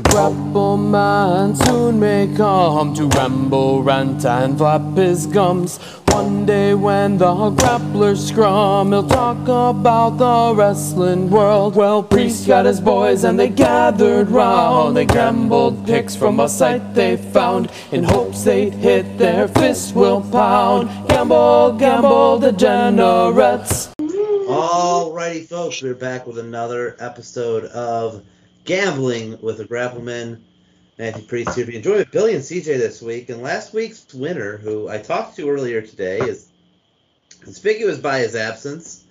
The grapple man soon may come to ramble, rant, and flap his gums. One day when the grapplers scrum, he'll talk about the wrestling world. Well, Priest got his boys and they gathered round. They gambled picks from a site they found in hopes they'd hit their fists will pound. Gamble, gamble, degenerates. Alrighty, folks, we're back with another episode of Gambling with a Grappleman. Matthew Priest here. If you enjoyed Billy and CJ this week, and last week's winner, who I talked to earlier today, is conspicuous by his absence.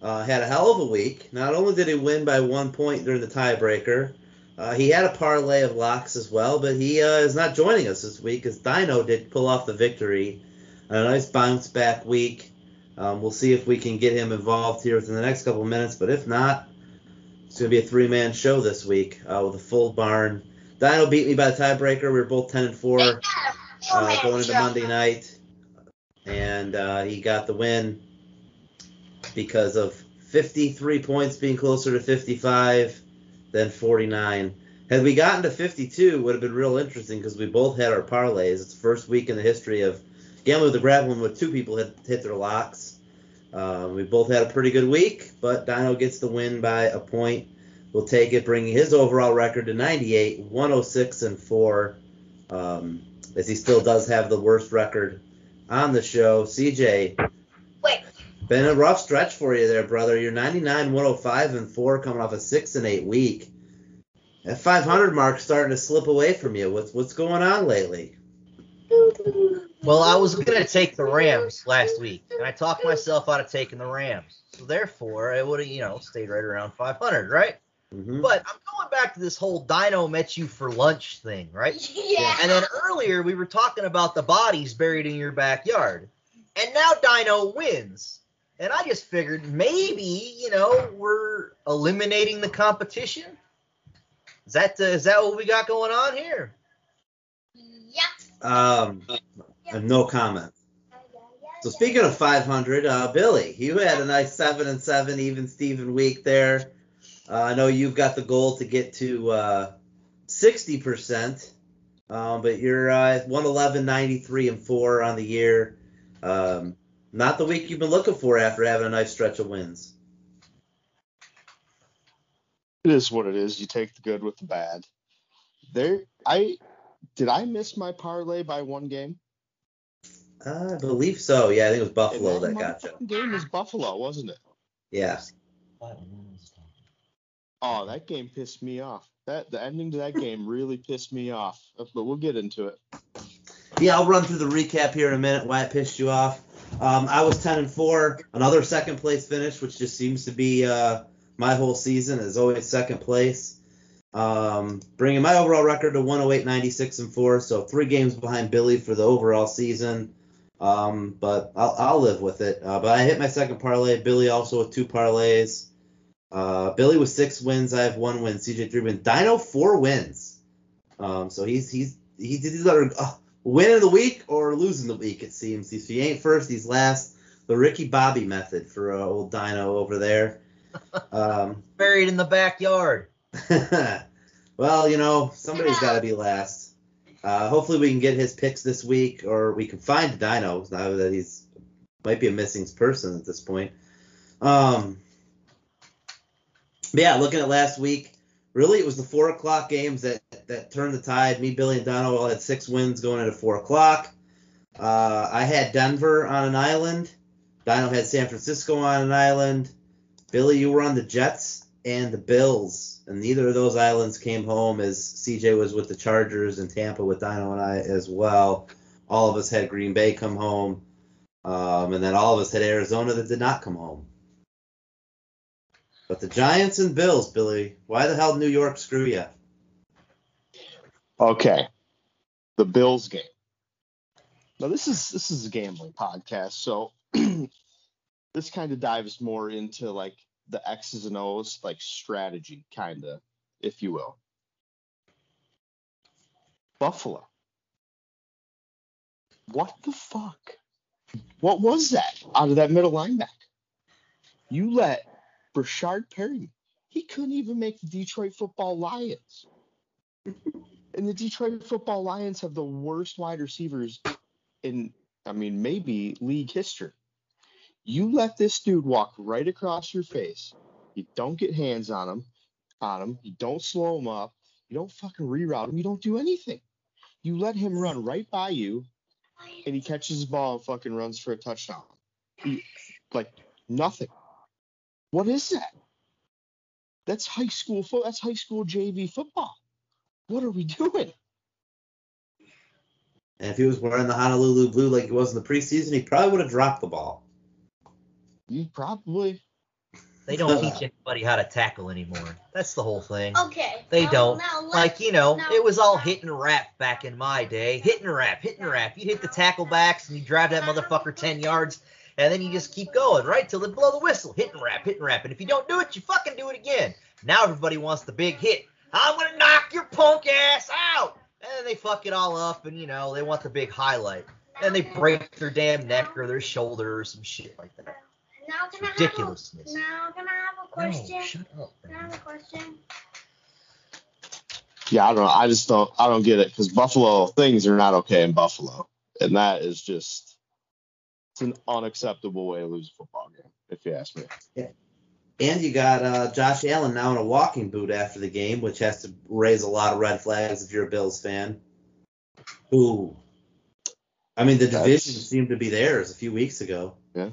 Uh, had a hell of a week. Not only did he win by one point during the tiebreaker, uh, he had a parlay of locks as well, but he uh, is not joining us this week as Dino did pull off the victory. A nice bounce back week. Um, we'll see if we can get him involved here within the next couple of minutes, but if not, it's going to be a three man show this week uh, with a full barn. Dino beat me by the tiebreaker. We were both 10 and 4 uh, going into Monday night, and uh, he got the win because of 53 points being closer to 55 than 49. Had we gotten to 52, would have been real interesting because we both had our parlays. It's the first week in the history of gambling with the grappling with two people had hit their locks. Um, we both had a pretty good week, but Dino gets the win by a point. We'll take it, bringing his overall record to 98, 106 and four, um, as he still does have the worst record on the show. CJ, Wait. been a rough stretch for you there, brother. You're 99, 105 and four, coming off a six and eight week. That 500 mark starting to slip away from you. What's what's going on lately? Well, I was going to take the Rams last week, and I talked myself out of taking the Rams. So therefore, I would have, you know, stayed right around 500, right? hmm But I'm going back to this whole Dino met you for lunch thing, right? Yeah. And then earlier we were talking about the bodies buried in your backyard, and now Dino wins. And I just figured maybe, you know, we're eliminating the competition. Is that uh, is that what we got going on here? Yep. Um, No comment. So speaking of 500, uh, Billy, you had a nice seven and seven even Steven week there. Uh, I know you've got the goal to get to uh, 60%, um, but you're uh, 111, 93 and four on the year. Um, not the week you've been looking for after having a nice stretch of wins. It is what it is. You take the good with the bad. There, I did I miss my parlay by one game? I believe so. Yeah, I think it was Buffalo that got you. game was Buffalo, wasn't it? Yeah. Oh, that game pissed me off. That the ending to that game really pissed me off. But we'll get into it. Yeah, I'll run through the recap here in a minute. Why it pissed you off? Um, I was 10 and four, another second place finish, which just seems to be uh, my whole season is always second place. Um, bringing my overall record to 108, 96 and four, so three games behind Billy for the overall season. Um, but I'll, I'll live with it. Uh, but I hit my second parlay. Billy also with two parlays. Uh, Billy with six wins. I have one win. CJ three wins. Dino four wins. Um, so he's he's he's either uh, winning the week or losing the week. It seems if he ain't first, he's last. The Ricky Bobby method for uh, old Dino over there. Um, Buried in the backyard. well, you know somebody's got to be last. Uh, hopefully we can get his picks this week, or we can find Dino now that he's might be a missing person at this point. Um, but yeah, looking at last week, really it was the four o'clock games that that turned the tide. Me, Billy, and Dino all had six wins going into four o'clock. Uh, I had Denver on an island. Dino had San Francisco on an island. Billy, you were on the Jets and the Bills, and neither of those islands came home as CJ was with the Chargers and Tampa with Dino and I as well. All of us had Green Bay come home, um, and then all of us had Arizona that did not come home. But the Giants and Bills, Billy, why the hell did New York screw you? Okay, the Bills game. Now this is this is a gambling podcast, so this kind of dives more into like the X's and O's, like strategy, kind of, if you will. Buffalo. What the fuck? What was that out of that middle linebacker? You let Breshad Perry. He couldn't even make the Detroit Football Lions. And the Detroit Football Lions have the worst wide receivers in, I mean, maybe league history. You let this dude walk right across your face. You don't get hands on him, on him. You don't slow him up. You don't fucking reroute him. You don't do anything. You let him run right by you, and he catches the ball and fucking runs for a touchdown. Like nothing. What is that? That's high school foot. That's high school JV football. What are we doing? And if he was wearing the Honolulu blue like he was in the preseason, he probably would have dropped the ball. You probably. They don't teach anybody how to tackle anymore. That's the whole thing. Okay. They now- don't. now Like, you know, now- it was all hit and wrap back in my day. Hit and wrap, hit and wrap. You'd hit the tackle backs and you drive that motherfucker 10 yards, and then you just keep going, right? Till they blow the whistle. Hit and wrap, hit and wrap. And if you don't do it, you fucking do it again. Now everybody wants the big hit. I'm going to knock your punk ass out. And they fuck it all up, and, you know, they want the big highlight. And they break their damn neck or their shoulder or some shit like that. Now can I have Ridiculousness. A, now can I have a No, question? shut up. can I have a question? Yeah, I don't know. I just don't. I don't get it because Buffalo things are not okay in Buffalo, and that is just it's an unacceptable way to lose a football game, if you ask me. And you got uh, Josh Allen now in a walking boot after the game, which has to raise a lot of red flags if you're a Bills fan. Who, I mean, the That's- division seemed to be theirs a few weeks ago. Yeah,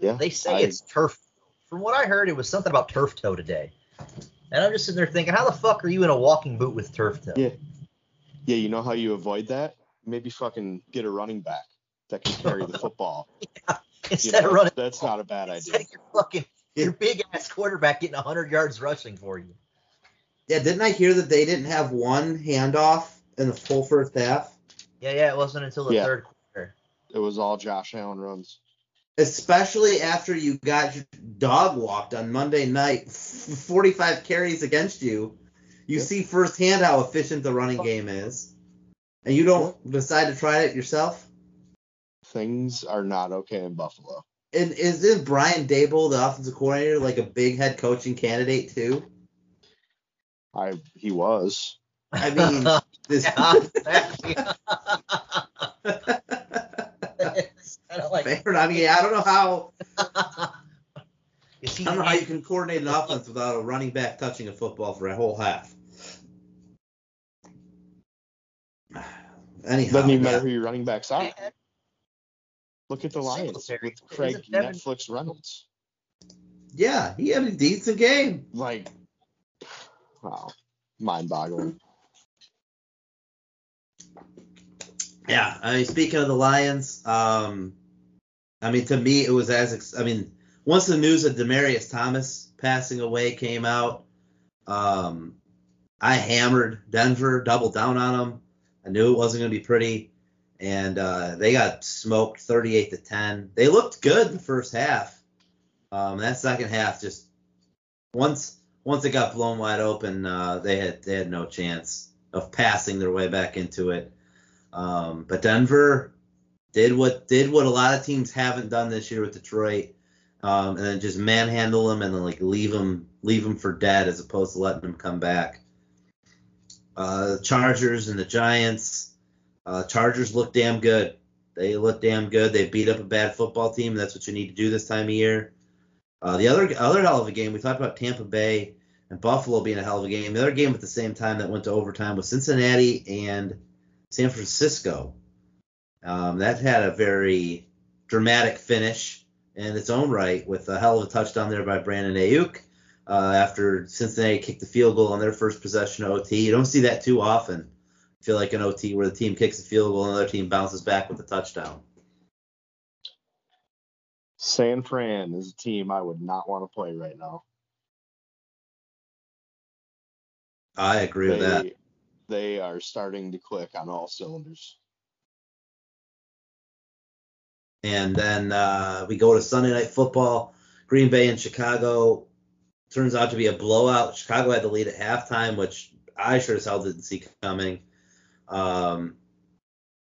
They say I- it's turf. From what I heard, it was something about turf toe today. And I'm just sitting there thinking, how the fuck are you in a walking boot with turf toe? Yeah. Yeah, you know how you avoid that? Maybe fucking get a running back that can carry the football. You Instead know, of running, that's not a bad instead idea. of your fucking your big ass quarterback getting 100 yards rushing for you. Yeah, didn't I hear that they didn't have one handoff in the full first half? Yeah, yeah. It wasn't until the Yeah. third quarter. It was all Josh Allen runs. Especially after you got your dog walked on Monday night, f- 45 carries against you. You Yep. see firsthand how efficient the running oh. game is. And you don't decide to try it yourself? Things are not okay in Buffalo. And is this Brian Daboll, the offensive coordinator, like a big head coaching candidate too? I he was. I mean, this. yeah, exactly. It's kinda like, Fair. I mean, I don't know how. you I don't know how you can coordinate an offense without a running back touching a football for a whole half. Anyhow, Doesn't even yeah. matter who your running backs are. Look at the Lions Singletary. with Craig Netflix Reynolds. Yeah, he had a decent game. Like, wow, mind-boggling. Yeah, I mean, speaking of the Lions, um, I mean, to me, it was as I mean, once the news of Demaryius Thomas passing away came out, um, I hammered Denver, doubled down on them. I knew it wasn't going to be pretty, and uh, they got smoked, 38 to 10. They looked good the first half. Um, that second half, just once once it got blown wide open, uh, they had they had no chance of passing their way back into it. Um, but Denver did what did what a lot of teams haven't done this year with Detroit, um, and then just manhandle them and then like leave them leave them for dead as opposed to letting them come back. Uh, Chargers and the Giants. Uh, Chargers look damn good. They look damn good. They beat up a bad football team. That's what you need to do this time of year. Uh, the other other hell of a game we talked about Tampa Bay and Buffalo being a hell of a game. The other game at the same time that went to overtime was Cincinnati and San Francisco. Um, that had a very dramatic finish in its own right with a hell of a touchdown there by Brandon Aiyuk uh, after Cincinnati kicked the field goal on their first possession of OT. You don't see that too often. I feel like an OT where the team kicks the field goal and the other team bounces back with a touchdown. San Fran is a team I would not want to play right now. I agree with that. They, they are starting to click on all cylinders. And then uh, we go to Sunday Night Football. Green Bay and Chicago turns out to be a blowout. Chicago had the lead at halftime, which I sure as hell didn't see coming. Um,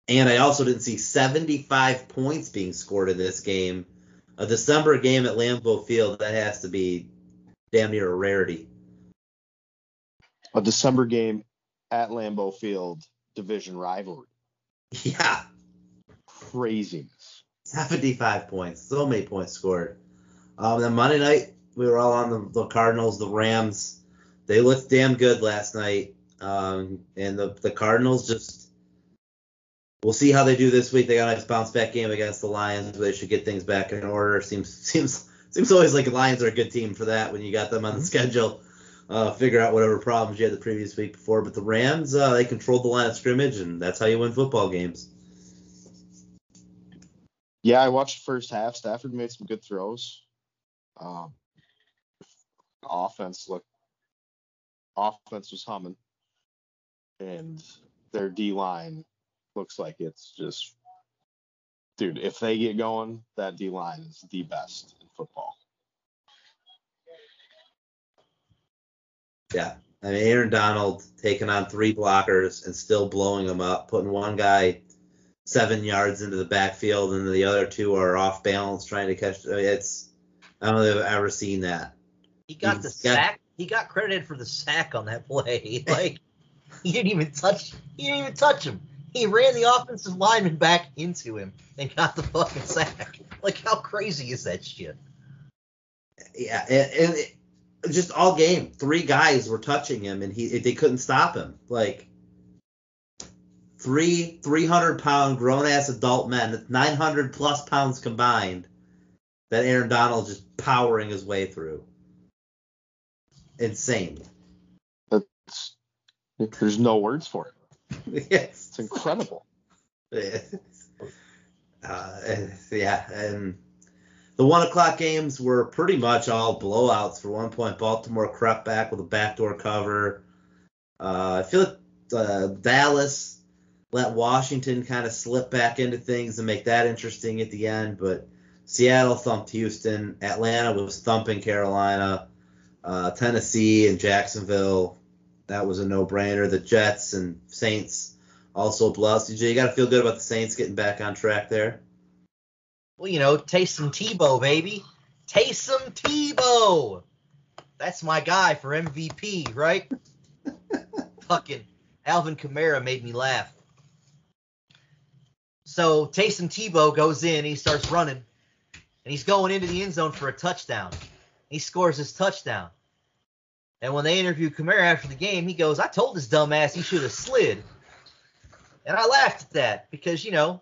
and I also didn't see 75 points being scored in this game. A December game at Lambeau Field, that has to be damn near a rarity. A December game at Lambeau Field, division rivalry. Yeah, Craziness. 75 points. So many points scored. Um, then Monday night, we were all on the, the Cardinals, the Rams. They looked damn good last night. Um, and the, the Cardinals just, we'll see how they do this week. They got a nice bounce back game against the Lions. They should get things back in order. Seems seems seems always like the Lions are a good team for that when you got them on the schedule. Uh, figure out whatever problems you had the previous week before. But the Rams, uh, they controlled the line of scrimmage, and that's how you win football games. Yeah, I watched the first half. Stafford made some good throws. Um, offense looked, offense was humming, and their D line looks like it's just, dude. If they get going, that D line is the best in football. Yeah. I mean, Aaron Donald taking on three blockers and still blowing them up, putting one guy seven yards into the backfield and the other two are off balance trying to catch. I mean, it's I don't know if I've ever seen that. He got He's the got- sack. He got credited for the sack on that play. Like he didn't even touch. He didn't even touch him. He ran the offensive lineman back into him and got the fucking sack. Like how crazy is that shit? Yeah, and, and it, just all game, three guys were touching him and he they couldn't stop him. Like three 300 pound grown ass adult men, 900 plus pounds combined, that Aaron Donald just powering his way through. Insane. That's there's no words for it. yes. It's incredible. uh, yeah, and the one o'clock games were pretty much all blowouts. For one point, Baltimore crept back with a backdoor cover. Uh, I feel like uh, Dallas let Washington kind of slip back into things and make that interesting at the end, but Seattle thumped Houston. Atlanta was thumping Carolina. Uh, Tennessee and Jacksonville, that was a no-brainer. The Jets and Saints also blessed. CJ, you got to feel good about the Saints getting back on track there. Well, you know, taste Taysom Tebow, baby. Taste Taysom Tebow. That's my guy for MVP, right? Fucking Alvin Kamara made me laugh. So Taysom Tebow goes in, he starts running, and he's going into the end zone for a touchdown. He scores his touchdown. And when they interview Kamara after the game, he goes, I told this dumbass he should have slid. And I laughed at that because, you know,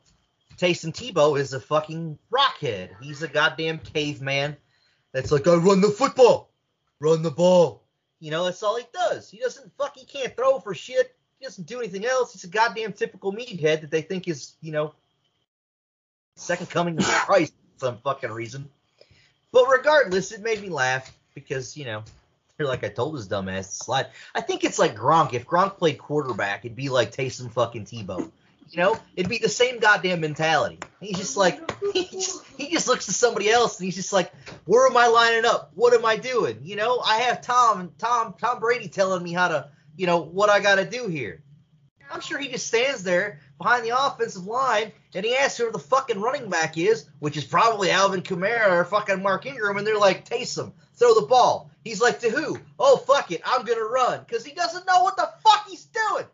Taysom Tebow is a fucking rockhead. He's a goddamn caveman that's like, I run the football, run the ball. You know, that's all he does. He doesn't fuck, he can't throw for shit. He doesn't do anything else. He's a goddamn typical meathead that they think is, you know, second coming of Christ for some fucking reason. But regardless, it made me laugh because, you know, they're like, I told his dumbass to slide. I think it's like Gronk. If Gronk played quarterback, it'd be like Taysom fucking Tebow. You know, it'd be the same goddamn mentality. He's just like he just, he just looks to somebody else and he's just like, where am I lining up? What am I doing? You know, I have Tom Tom Tom Brady telling me how to, you know, what I got to do here. I'm sure he just stands there behind the offensive line and he asks who the fucking running back is, which is probably Alvin Kamara or fucking Mark Ingram, and they're like, Taysom, throw the ball. He's like, to who? Oh, fuck it, I'm gonna run, because he doesn't know what the fuck he's doing.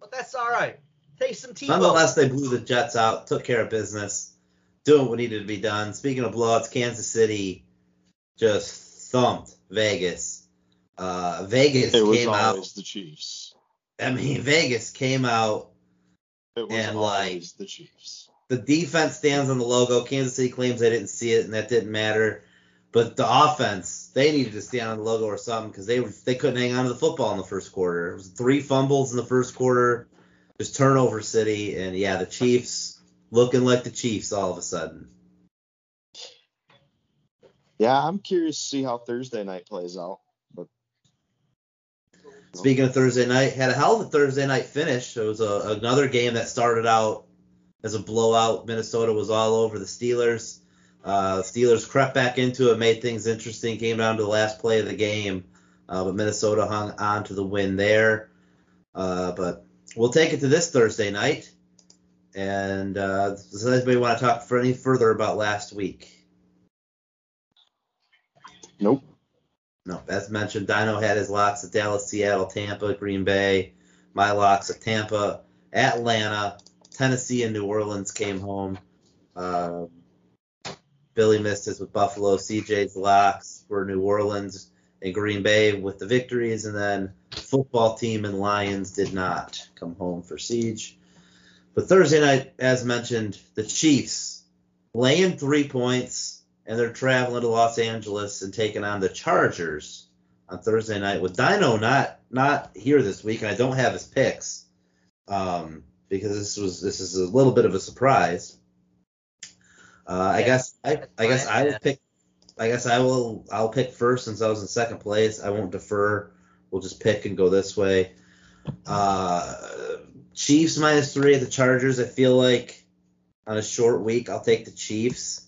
But that's all right. Taysom Tebow. Nonetheless, they blew the Jets out, took care of business, doing what needed to be done. Speaking of blowouts, Kansas City just thumped Vegas. Uh, Vegas It was came always out. the Chiefs. I mean, Vegas came out. It was And, like, the Chiefs. The defense stands on the logo. Kansas City claims they didn't see it, and that didn't matter. But the offense, they needed to stand on the logo or something because they were they couldn't hang on to the football in the first quarter. It was three fumbles in the first quarter, just turnover city, and yeah, the Chiefs looking like the Chiefs all of a sudden. Yeah, I'm curious to see how Thursday night plays out. Speaking of Thursday night, had a hell of a Thursday night finish. It was a, another game that started out as a blowout. Minnesota was all over the Steelers. Uh, Steelers crept back into it, made things interesting, came down to the last play of the game, uh, but Minnesota hung on to the win there. Uh, but we'll take it to this Thursday night. And uh, does anybody want to talk for any further about last week? nope. No, as mentioned, Dino had his locks at Dallas, Seattle, Tampa, Green Bay. My locks at Tampa, Atlanta, Tennessee, and New Orleans came home. Uh, Billy missed his with Buffalo. CJ's locks were New Orleans and Green Bay with the victories, and then football team and Lions did not come home for CJ. But Thursday night, as mentioned, the Chiefs laying three points, and they're traveling to Los Angeles and taking on the Chargers on Thursday night with Dino not not here this week, and I don't have his picks um, because this was this is a little bit of a surprise. Uh, I guess I, I guess I will pick. I guess I will. I'll pick first since I was in second place. I won't defer. We'll just pick and go this way. Uh, Chiefs minus three at the Chargers. I feel like on a short week, I'll take the Chiefs.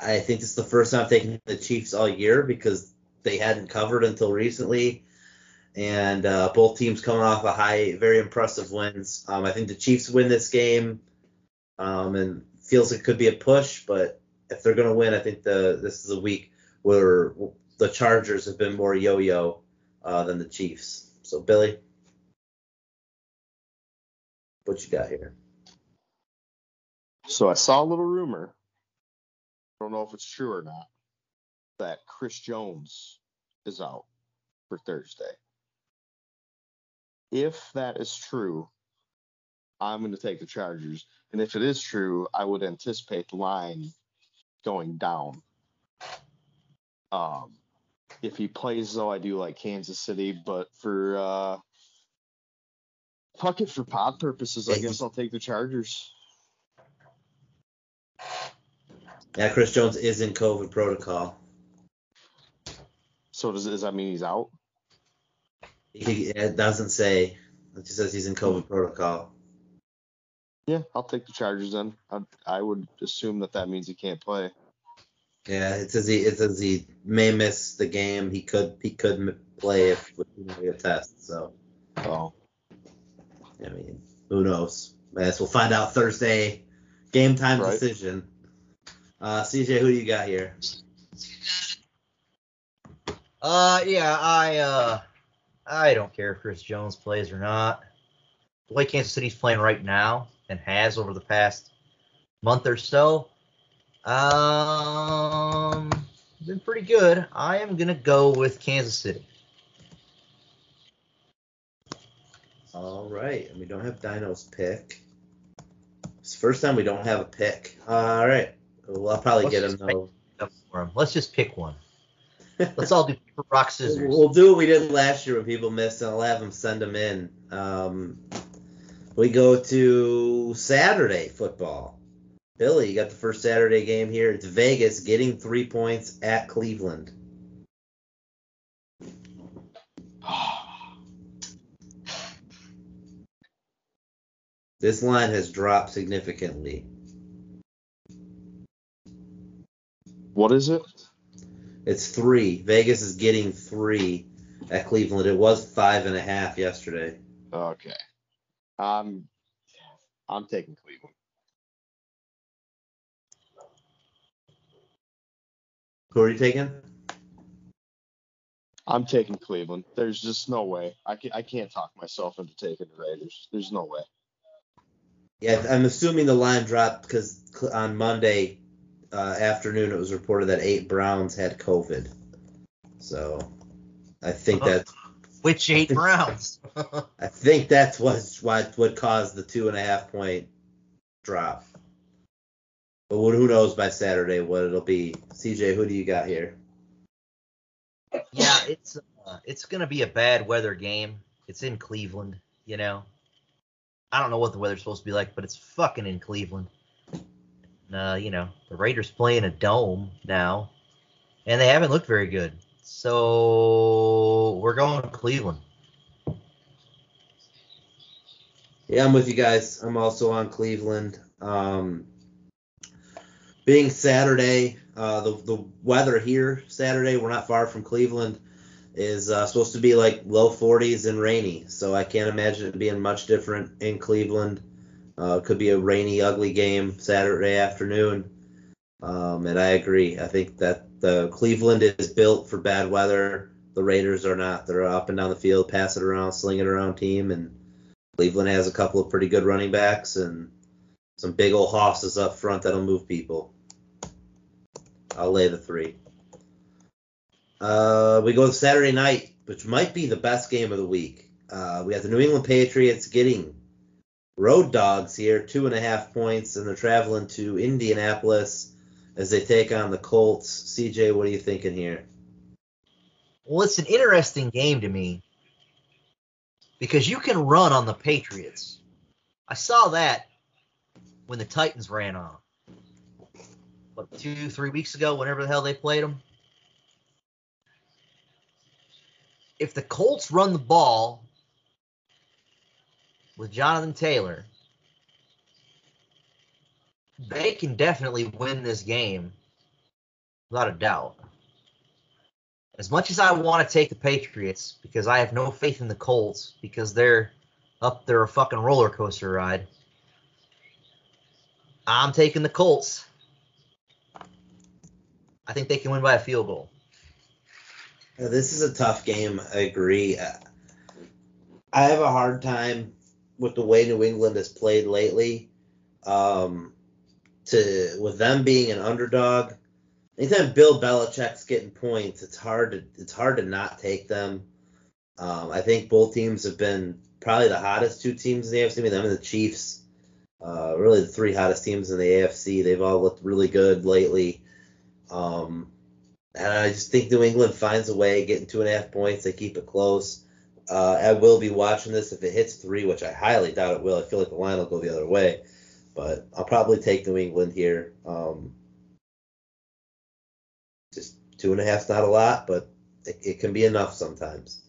I think is the first time I've taken the Chiefs all year because they hadn't covered until recently, and uh, both teams coming off a high, very impressive wins. Um, I think the Chiefs win this game, um, and feels it could be a push, but if they're going to win, I think the this is a week where the Chargers have been more yo-yo uh, than the Chiefs. So Billy, what you got here? So I saw a little rumor. I don't know if it's true or not. That Chris Jones is out for Thursday. If that is true, I'm going to take the Chargers. And if it is true, I would anticipate the line going down. Um, if he plays, though, I do like Kansas City. But for uh, fuck it, for pod purposes, I guess I'll take the Chargers. Yeah, Chris Jones is in COVID protocol. So does, does that mean he's out? He, it doesn't say. It just says he's in COVID protocol. Yeah, I'll take the Chargers then. I, I would assume that that means he can't play. Yeah, it says he it says he may miss the game. He could he could play if with a test. So Oh, I mean, who knows? I guess we'll find out Thursday. Game time Right. decision. Uh, CJ, who do you got here? Uh, yeah, I uh, I don't care if Chris Jones plays or not. The way Kansas City's playing right now and has over the past month or so, um, been pretty good. I am gonna go with Kansas City. All right, and we don't have Dino's pick. It's the first time we don't have a pick. All right, well I'll probably Let's get him though. For him. Let's just pick one. Let's all do paper, rock, scissors. We'll do what we did last year when people missed, and I'll have them send them in. Um, we go to Saturday football. Billy, you got the first Saturday game here. It's Vegas getting three points at Cleveland. This line has dropped significantly. What is it? It's three. Vegas is getting three at Cleveland. It was five and a half yesterday. Okay. Um, I'm taking Cleveland. Who are you taking? I'm taking Cleveland. There's just no way. I can't, I can't talk myself into taking the Raiders. There's no way. Yeah, I'm assuming the line dropped because on Monday uh, afternoon it was reported that eight Browns had COVID. So I think Oh. that's Which eight Browns? I think that's what's what what caused the two and a half point drop. But who who knows by Saturday what it'll be? CJ, who do you got here? yeah, it's uh, it's gonna be a bad weather game. It's in Cleveland, you know. I don't know what the weather's supposed to be like, but it's fucking in Cleveland. Uh, you know, the Raiders play in a dome now, and they haven't looked very good. So we're going to Cleveland. Yeah, I'm with you guys. I'm also on Cleveland. Um, being Saturday, uh, the the weather here Saturday, we're not far from Cleveland, is uh, supposed to be like low 40s and rainy. So I can't imagine it being much different in Cleveland. Uh, could be a rainy, ugly game Saturday afternoon. Um, and I agree. I think that the Cleveland is built for bad weather. the Raiders are not. They're up and down the field, pass it around, sling it around team, and Cleveland has a couple of pretty good running backs and some big old hosses up front that'll move people. I'll lay the three. Uh, we go to Saturday night, which might be the best game of the week. Uh, we have the New England Patriots getting road dogs here, two and a half points, and they're traveling to Indianapolis as they take on the Colts. CJ, what are you thinking here? Well, it's an interesting game to me because you can run on the Patriots. I saw that when the Titans ran on. What, two, three weeks ago, whenever the hell they played them? If the Colts run the ball with Jonathan Taylor, they can definitely win this game without a doubt. As much as I want to take the Patriots because I have no faith in the Colts because they're up there a fucking roller coaster ride, I'm taking the Colts. I think they can win by a field goal. This is a tough game. I agree. I have a hard time with the way New England has played lately. Um, to with them being an underdog, anytime Bill Belichick's getting points, it's hard to it's hard to not take them. Um, I think both teams have been probably the hottest two teams in the AFC. I mean, them and the Chiefs, uh, really the three hottest teams in the AFC. They've all looked really good lately. Um, and I just think New England finds a way, getting two and a half points. They keep it close. Uh, I will be watching this if it hits three, which I highly doubt it will. I feel like the line will go the other way, but I'll probably take New England here. Um, just two and a half's not a lot, but it, it can be enough sometimes.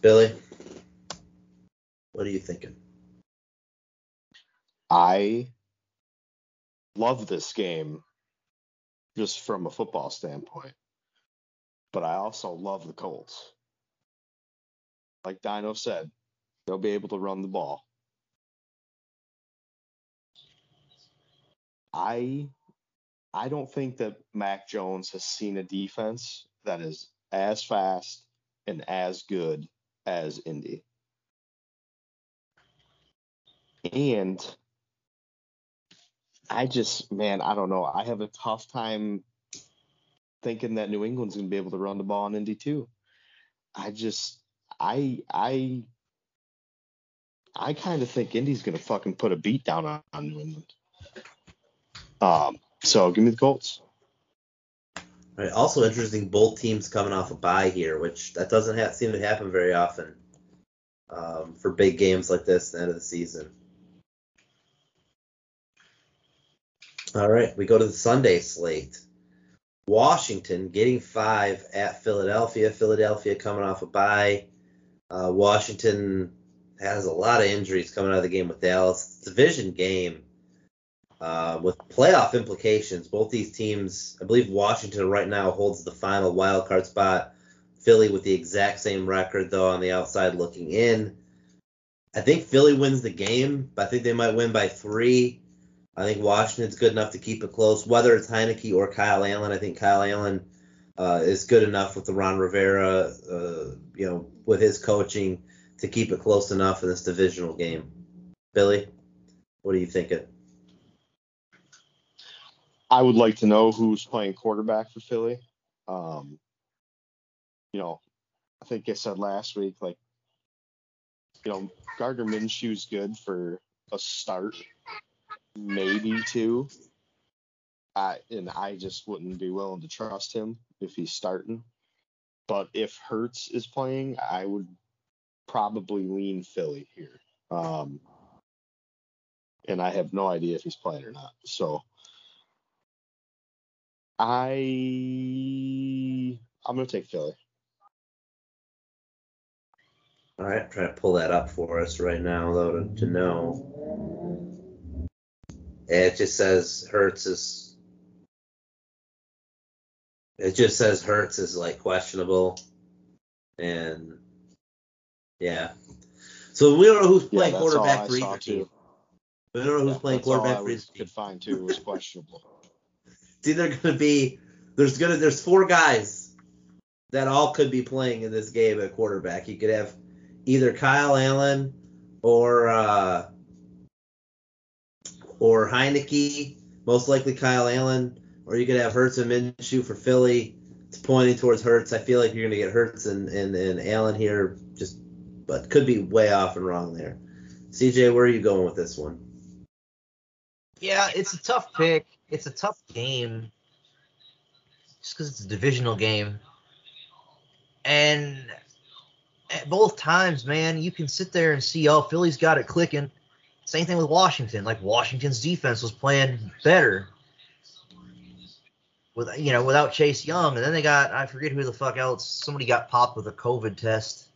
Billy, what are you thinking? I love this game just from a football standpoint, but I also love the Colts. Like Dino said, they'll be able to run the ball. I I don't think that Mac Jones has seen a defense that is as fast and as good as Indy. And I just, man, I don't know. I have a tough time thinking that New England's going to be able to run the ball on Indy too. I just, I, I, I kind of think Indy's going to fucking put a beat down on, on New England. Um, so give me the Colts. All right, also interesting, both teams coming off a bye here, which that doesn't seem to happen very often um, for big games like this at the end of the season. All right, we go to the Sunday slate. Washington getting five at Philadelphia. Philadelphia coming off a bye. Uh, Washington has a lot of injuries coming out of the game with Dallas. It's a division game uh, with playoff implications. Both these teams, I believe Washington right now holds the final wild card spot. Philly with the exact same record though on the outside looking in. I think Philly wins the game, but I think they might win by three. I think Washington's good enough to keep it close, whether it's Heinicke or Kyle Allen. I think Kyle Allen uh, is good enough with the Ron Rivera, uh, you know, with his coaching to keep it close enough in this divisional game. Billy, what are you thinking? I would like to know who's playing quarterback for Philly. Um, you know, I think I said last week, like, you know, Gardner Minshew's good for a start, maybe two. I and I just wouldn't be willing to trust him if he's starting. But if Hurts is playing, I would probably lean Philly here. Um, and I have no idea if he's playing or not. So I I'm gonna take Philly. All right, trying to pull that up for us right now, though, to, to know. It just says Hurts is. It just says Hurts is like questionable, and yeah. So we don't know who's playing yeah, quarterback for either too. team. We don't know who's Yeah, playing quarterback for either team. could find too was questionable. It's either gonna be there's gonna there's four guys that all could be playing in this game at quarterback. You could have either Kyle Allen or uh, or Heinicke, most likely Kyle Allen, or you could have Hurts and Minshew for Philly. It's pointing towards Hurts. I feel like you're going to get Hurts and, and, and Allen here, just but could be way off and wrong there. CJ, where are you going with this one? Yeah, it's a tough pick. It's a tough game. Just because it's a divisional game. And at both times, man, you can sit there and see, oh, Philly's got it clicking. Same thing with Washington. Like Washington's defense was playing better with you know without Chase Young, and then they got I forget who the fuck else. Somebody got popped with a COVID test.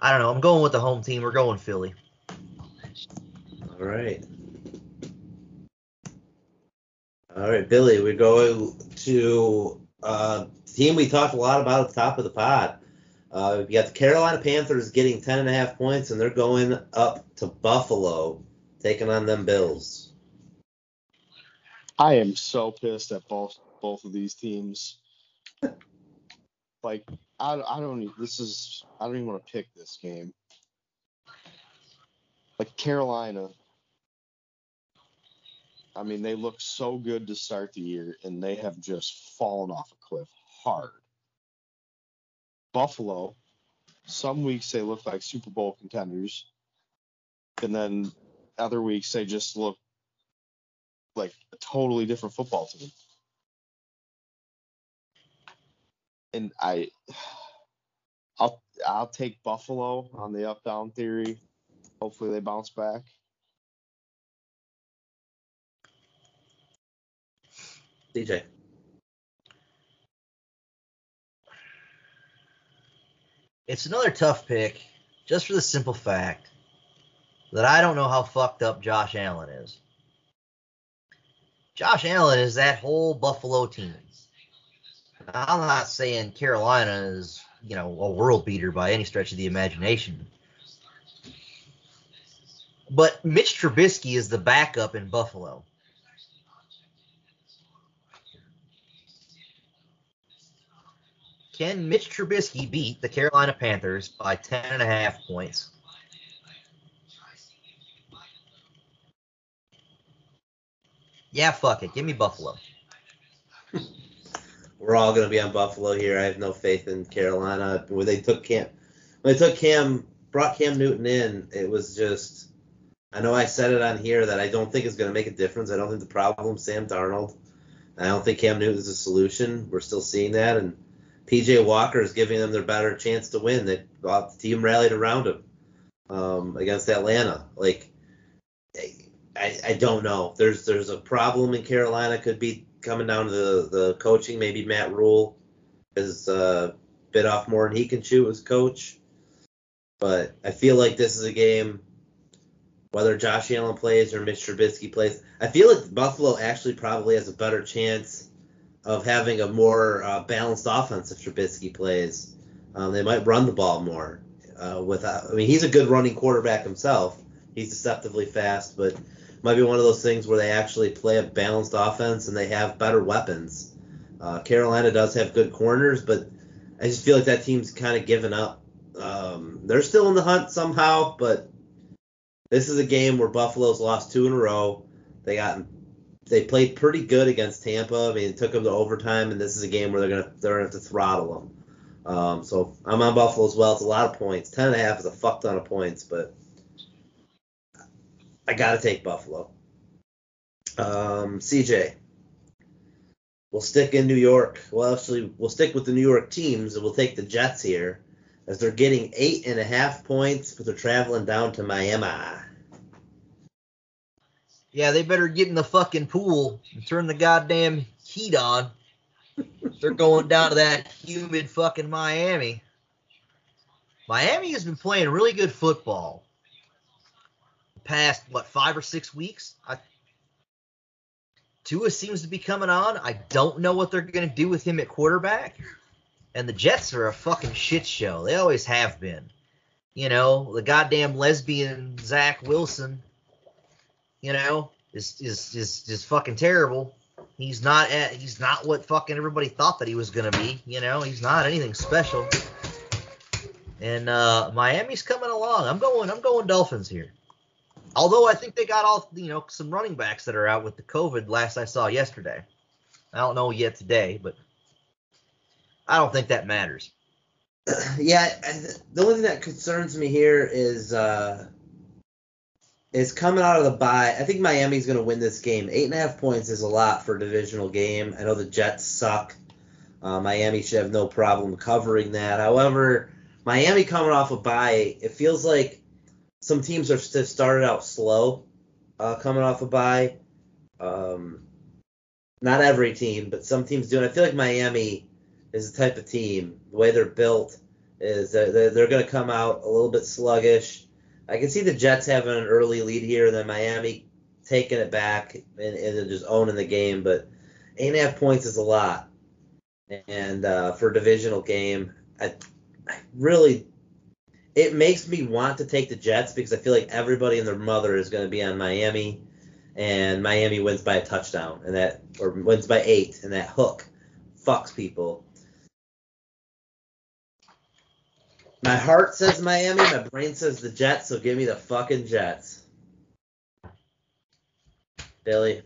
I don't know. I'm going with the home team. We're going Philly. All right. All right, Billy, we go to uh, team we talked a lot about at the top of the pod. Uh, you got the Carolina Panthers getting 10.5 points, and they're going up to Buffalo, taking on them Bills. I am so pissed at both both of these teams. like I, I don't this is I don't even want to pick this game. Like Carolina, I mean they look so good to start the year and they have just fallen off a cliff hard. Buffalo, some weeks they look like Super Bowl contenders, and then other weeks they just look like a totally different football team. And I, I'll I'll take Buffalo on the up down theory. Hopefully they bounce back. CJ. It's another tough pick, just for the simple fact that I don't know how fucked up Josh Allen is. Josh Allen is that whole Buffalo team. I'm not saying Carolina is, you know, a world beater by any stretch of the imagination. But Mitch Trubisky is the backup in Buffalo. Can Mitch Trubisky beat the Carolina Panthers by 10 and a half points? Yeah, fuck it. Give me Buffalo. We're all going to be on Buffalo here. I have no faith in Carolina. When they took Cam, when they took Cam, brought Cam Newton in, it was just. I know I said it on here that I don't think it's going to make a difference. I don't think the problem Sam Darnold. I don't think Cam Newton is a solution. We're still seeing that, and PJ Walker is giving them their better chance to win. They, the team rallied around him um, against Atlanta. Like, I, I don't know. There's there's a problem in Carolina. Could be coming down to the, the coaching. Maybe Matt Rhule is uh, bit off more than he can chew as coach. But I feel like this is a game, whether Josh Allen plays or Mitch Trubisky plays. I feel like Buffalo actually probably has a better chance of having a more uh, balanced offense if Trubisky plays. Um, they might run the ball more. Uh, without, I mean, he's a good running quarterback himself. He's deceptively fast, but might be one of those things where they actually play a balanced offense and they have better weapons. Uh, Carolina does have good corners, but I just feel like that team's kind of given up. Um, they're still in the hunt somehow, but this is a game where Buffalo's lost two in a row. They got they played pretty good against Tampa. I mean, it took them to overtime, and this is a game where they're gonna they're gonna have to throttle them. Um, so I'm on Buffalo as well. It's a lot of points. Ten and a half is a fuck ton of points, but I gotta take Buffalo. Um, CJ, we'll stick in New York. Well, actually, we'll stick with the New York teams, and we'll take the Jets here, as they're getting eight and a half points, but they're traveling down to Miami. Yeah, they better get in the fucking pool and turn the goddamn heat on. They're going down to that humid fucking Miami. Miami has been playing really good football past what five or six weeks. I, Tua seems to be coming on. I don't know what they're gonna do with him at quarterback. And the Jets are a fucking shit show. They always have been. You know, the goddamn lesbian Zach Wilson, you know, is is is just fucking terrible. He's not at, he's not what fucking everybody thought that he was gonna be. You know, he's not anything special. And uh, Miami's coming along. I'm going I'm going Dolphins here. Although I think they got all you know some running backs that are out with the COVID. Last I saw yesterday. I don't know yet today, but I don't think that matters. yeah, the only thing that concerns me here is uh, is coming out of the bye. I think Miami's going to win this game. Eight and a half points is a lot for a divisional game. I know the Jets suck. Uh, Miami should have no problem covering that. However, Miami coming off a bye, it feels like some teams are st- started out slow uh, coming off a bye. Um, not every team, but some teams do. And I feel like Miami is the type of team, the way they're built, is that they're, they're going to come out a little bit sluggish. I can see the Jets having an early lead here, and then Miami taking it back and, and just owning the game. But eight and a half points is a lot, and uh, for a divisional game, I, I really it makes me want to take the Jets because I feel like everybody and their mother is going to be on Miami, and Miami wins by a touchdown, and that or wins by eight, and that hook fucks people. My heart says Miami, my brain says the Jets, so give me the fucking Jets. Billy.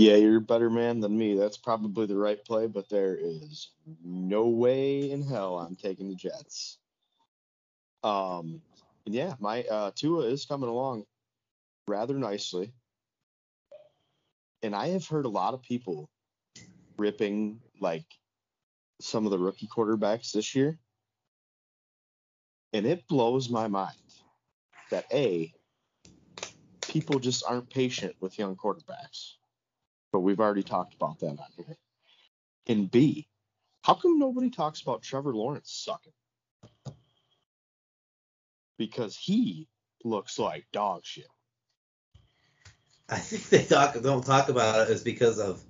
Yeah, you're a better man than me. That's probably the right play, but there is no way in hell I'm taking the Jets. Um, and yeah, my uh, Tua is coming along rather nicely, and I have heard a lot of people ripping like some of the rookie quarterbacks this year, and it blows my mind that a people just aren't patient with young quarterbacks but we've already talked about that on here. And B, how come nobody talks about Trevor Lawrence sucking? Because he looks like dog shit. I think they talk don't talk about it is because of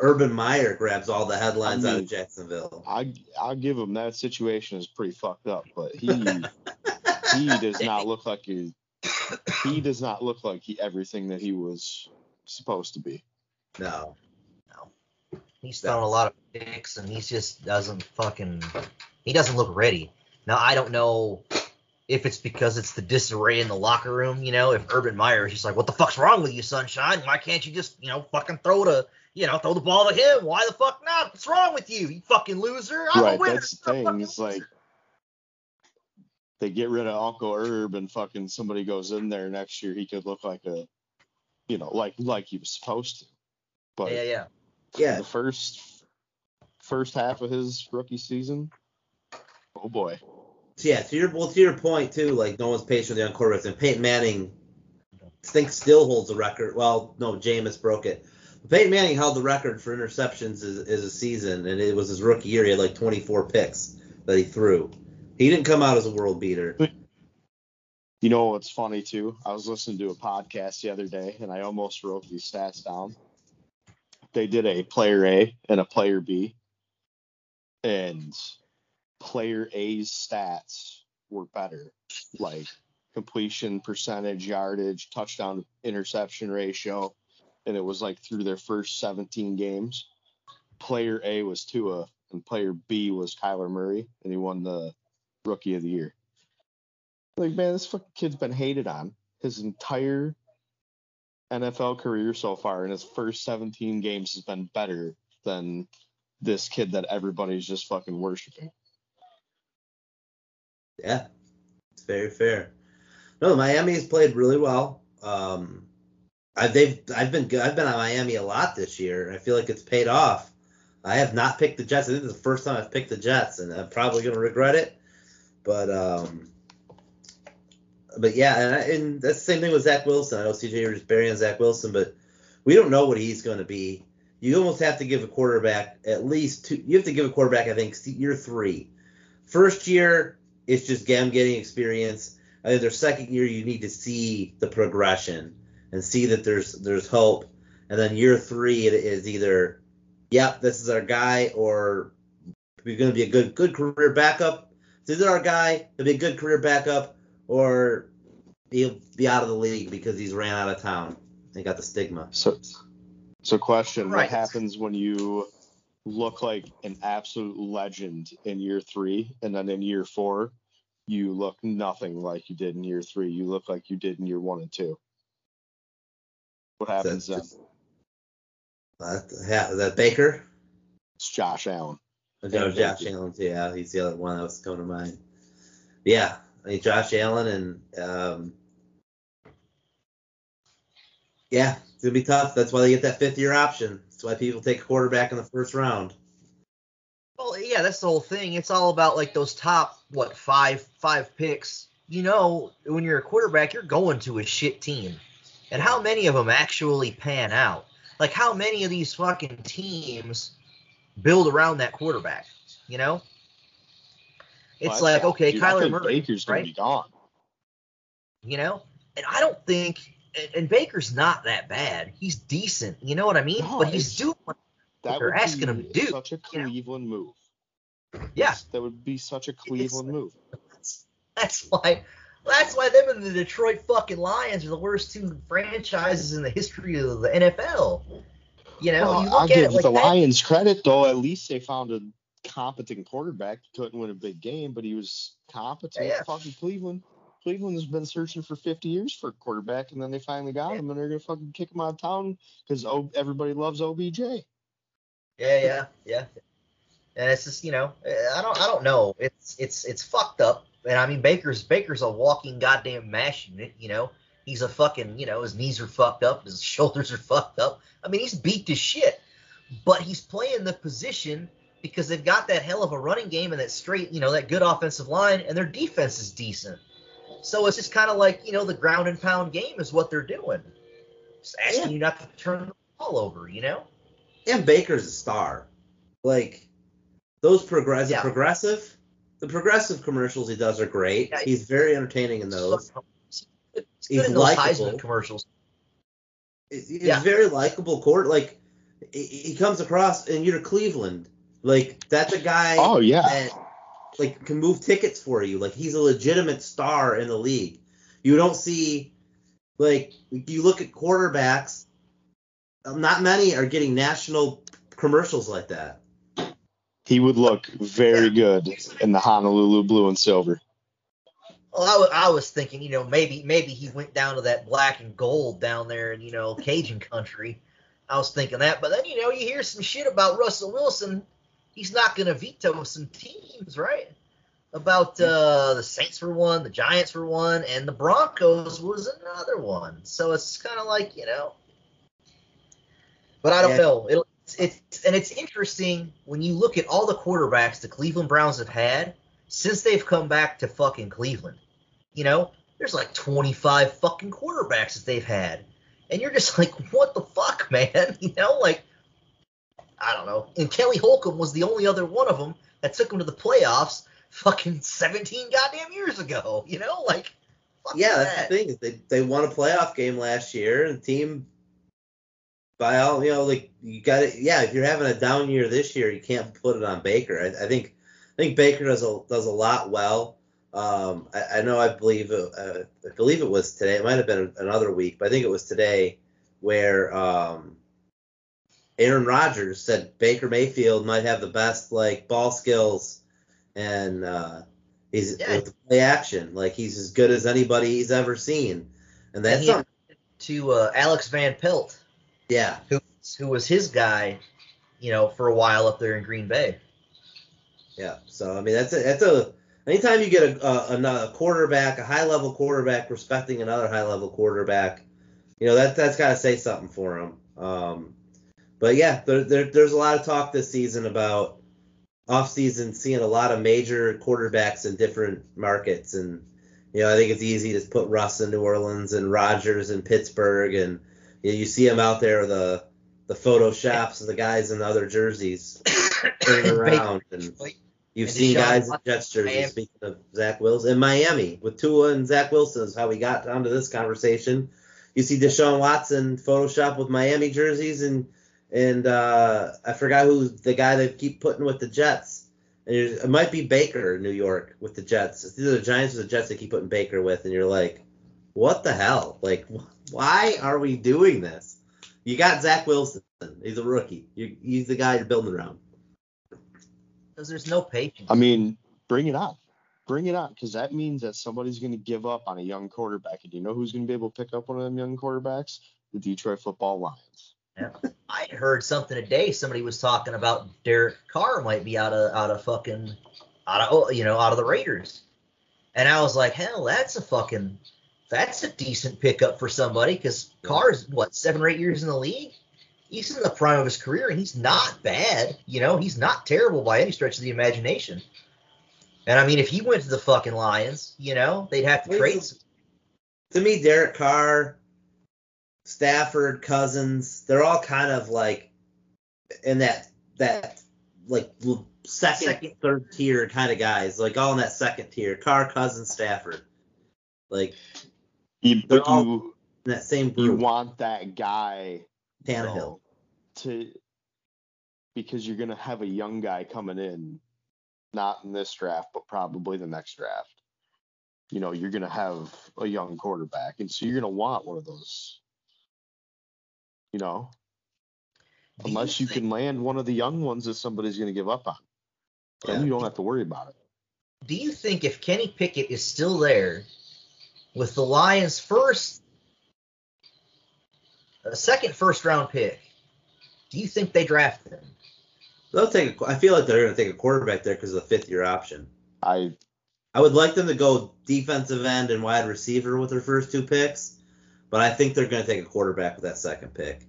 Urban Meyer grabs all the headlines I mean, out of Jacksonville. I I'll give him that situation is pretty fucked up, but he he does not look like he he does not look like he everything that he was supposed to be. No. No. He's thrown a lot of picks, and he just doesn't fucking. He doesn't look ready. Now I don't know if it's because it's the disarray in the locker room. You know, if Urban Meyer is just like, "What the fuck's wrong with you, Sunshine? Why can't you just, you know, fucking throw the, you know, throw the ball to him? Why the fuck not? What's wrong with you, you fucking loser? I'm a right, winner. that's the thing. It's like they get rid of Uncle Herb and fucking somebody goes in there next year, he could look like a, you know, like like he was supposed to. But yeah, yeah. Yeah. the first first half of his rookie season, oh boy. So yeah, to your well to your point too, like no one's patient with the young quarterbacks, and Peyton Manning, I think still holds the record. Well, no, Jameis broke it. Peyton Manning held the record for interceptions as, as a season, and it was his rookie year. He had like 24 picks that he threw. He didn't come out as a world beater. You know what's funny too? I was listening to a podcast the other day and I almost wrote these stats down. They did a player A and a player B. And player A's stats were better. Like completion percentage, yardage, touchdown interception ratio. And it was like through their first 17 games. Player A was Tua and player B was Kyler Murray and he won the rookie of the year. Like, man, this fucking kid's been hated on his entire NFL career so far, and his first 17 games has been better than this kid that everybody's just fucking worshiping. Yeah, it's very fair. No, Miami has played really well. Um, I, they've I've been. I've been on Miami a lot this year. I feel like it's paid off. I have not picked the Jets. I think this is the first time I've picked the Jets, and I'm probably going to regret it. But um, but yeah, and, and that's the same thing with Zach Wilson. I know CJ just burying Zach Wilson, but we don't know what he's going to be. You almost have to give a quarterback at least two. You have to give a quarterback, I think, year three. First year, it's just them getting experience. I think their second year, you need to see the progression and see that there's there's hope. And then year three, it is either, yep, this is our guy, or we're going to be a good good career backup. This is our guy. He'll be a good career backup, or he'll be out of the league because he's ran out of town. They got the stigma. So, so question: Right. What happens when you look like an absolute legend in year three, and then in year four, you look nothing like you did in year three? You look like you did in year one and two. What happens then? That, yeah, that Baker. It's Josh Allen. No, Yeah, Josh Allen too. Yeah, he's the other one that was coming to mind. Yeah, I mean Josh Allen and um, yeah, it's gonna be tough. That's why they get that fifth year option. That's why people take a quarterback in the first round. Well, yeah, that's the whole thing. It's all about like those top what five five picks. You know, when you're a quarterback, you're going to a shit team, and how many of them actually pan out? Like how many of these fucking teams build around that quarterback? You know, it's Well, like okay, dude, Kyler think Murray, Baker's gonna right? be gone. you know, and I don't think. And, and Baker's not that bad. He's decent. You know what I mean? No, but he's it's- doing That they're asking him to do, such a you know? Cleveland move. yeah. That would be such a Cleveland move. That's, that's why that's why them and the Detroit fucking Lions are the worst two franchises in the history of the NFL. You know, Well, you I'll give it like the that, Lions credit though. At least they found a competent quarterback. He couldn't win a big game, but he was competent. Yeah, yeah. Fucking Cleveland. Cleveland has been searching for 50 years for a quarterback, and then they finally got him, and they're gonna fucking kick him out of town because oh, everybody loves OBJ. yeah, yeah, yeah. And it's just you know, eh, I don't I don't know. It's it's it's fucked up. And I mean Baker's Baker's a walking goddamn mash unit. You know, he's a fucking you know his knees are fucked up, his shoulders are fucked up. I mean he's beat to shit, but he's playing the position because they've got that hell of a running game and that straight you know that good offensive line and their defense is decent. So it's just kind of like you know the ground and pound game is what they're doing. Just asking Yeah. you not to turn the ball over. You know. And Baker's a star. Like those progressive, Yeah. progressive, the progressive commercials he does are great. Yeah. He's very entertaining in those. It's good He's in those likable. Heisman commercials. He's he's Yeah. very likable. Court like he- he comes across, and you're Cleveland. Like that's a guy. Oh yeah, that like can move tickets for you. Like he's a legitimate star in the league. You don't see like you look at quarterbacks. Um, not many are getting national commercials like that. he would look very Yeah. good in the Honolulu blue and silver. Well, I, wa- I was thinking, you know, maybe maybe he went down to that black and gold down there in you know Cajun country. I was thinking that, but then you know you hear some shit about Russell Wilson. He's not going to veto some teams, right? About uh, the Saints were one, the Giants were one, and the Broncos was another one. So it's kind of like you know, but I don't Yeah. know. It, it's and it's interesting when you look at all the quarterbacks the Cleveland Browns have had since they've come back to fucking Cleveland. You know, there's like 25 fucking quarterbacks that they've had. And you're just like, what the fuck, man? You know, like, I don't know. And Kelly Holcomb was the only other one of them that took them to the playoffs fucking 17 goddamn years ago. You know, like, fuck Yeah, that. that's the thing. is They they won a playoff game last year, and the team by all you know, like you got it. Yeah, if you're having a down year this year, you can't put it on Baker. I, I think I think Baker does a does a lot well. Um, I, I know I believe it, uh, I believe it was today. It might have been another week, but I think it was today where um, Aaron Rodgers said Baker Mayfield might have the best like ball skills and uh, he's Yeah. with the play action. Like he's as good as anybody he's ever seen, and that's he- To uh, Alex Van Pelt, Yeah, who, who was his guy, you know, for a while up there in Green Bay. yeah. So I mean, that's a that's a anytime you get a a, another quarterback, a high level quarterback respecting another high level quarterback, you know that that's got to say something for him. Um, but yeah, there, there there's a lot of talk this season about off season seeing a lot of major quarterbacks in different markets and you know I think it's easy to put Russ in New Orleans and Rodgers in Pittsburgh and you, know, you see them out there the the photoshops of the guys in the other jerseys turning around and you've And seen guys in Jets jerseys Miami. speaking of Zach Wilson in Miami with Tua and Zach Wilson is how we got down to this conversation. You see Deshaun Watson Photoshop with Miami jerseys and and uh, I forgot who the guy they keep putting with the Jets. And it might be Baker in New York with the Jets. It's either the Giants or the Jets they keep putting Baker with, and you're like, what the hell? Like, why are we doing this? You got Zach Wilson. He's a rookie. You, he's the guy you're building around. Because there's no patience. I mean, bring it on. Bring it on, because that means that somebody's going to give up on a young quarterback. And you know who's going to be able to pick up one of them young quarterbacks? The Detroit Football Lions. I heard something today. Somebody was talking about Derek Carr might be out of out of fucking out of oh, you know out of the Raiders, and I was like, hell, that's a fucking that's a decent pickup for somebody because Carr is what seven or eight years in the league. He's in the prime of his career and he's not bad. You know, he's not terrible by any stretch of the imagination. And I mean, if he went to the fucking Lions, you know, they'd have to trade. To me, Derek Carr, Stafford, Cousins, they're all kind of like in that that like l- second, Second. third tier kind of guys, like all in that second tier. Carr, Cousins, Stafford, like You, They're all- you, in that same group. you want that guy Tannehill. though, to because you're going to have a young guy coming in, not in this draft, but probably the next draft. You know, you're going to have a young quarterback, and so you're going to want one of those. You know, Do unless you think- can land one of the young ones that somebody's going to give up on, then Yeah. you don't have to worry about it. do you think if Kenny Pickett is still there with the Lions' first, a second first round pick, do you think they draft him? They'll take. A, I feel like they're going to take a quarterback there because of the fifth year option. I I would like them to go defensive end and wide receiver with their first two picks, but I think they're going to take a quarterback with that second pick.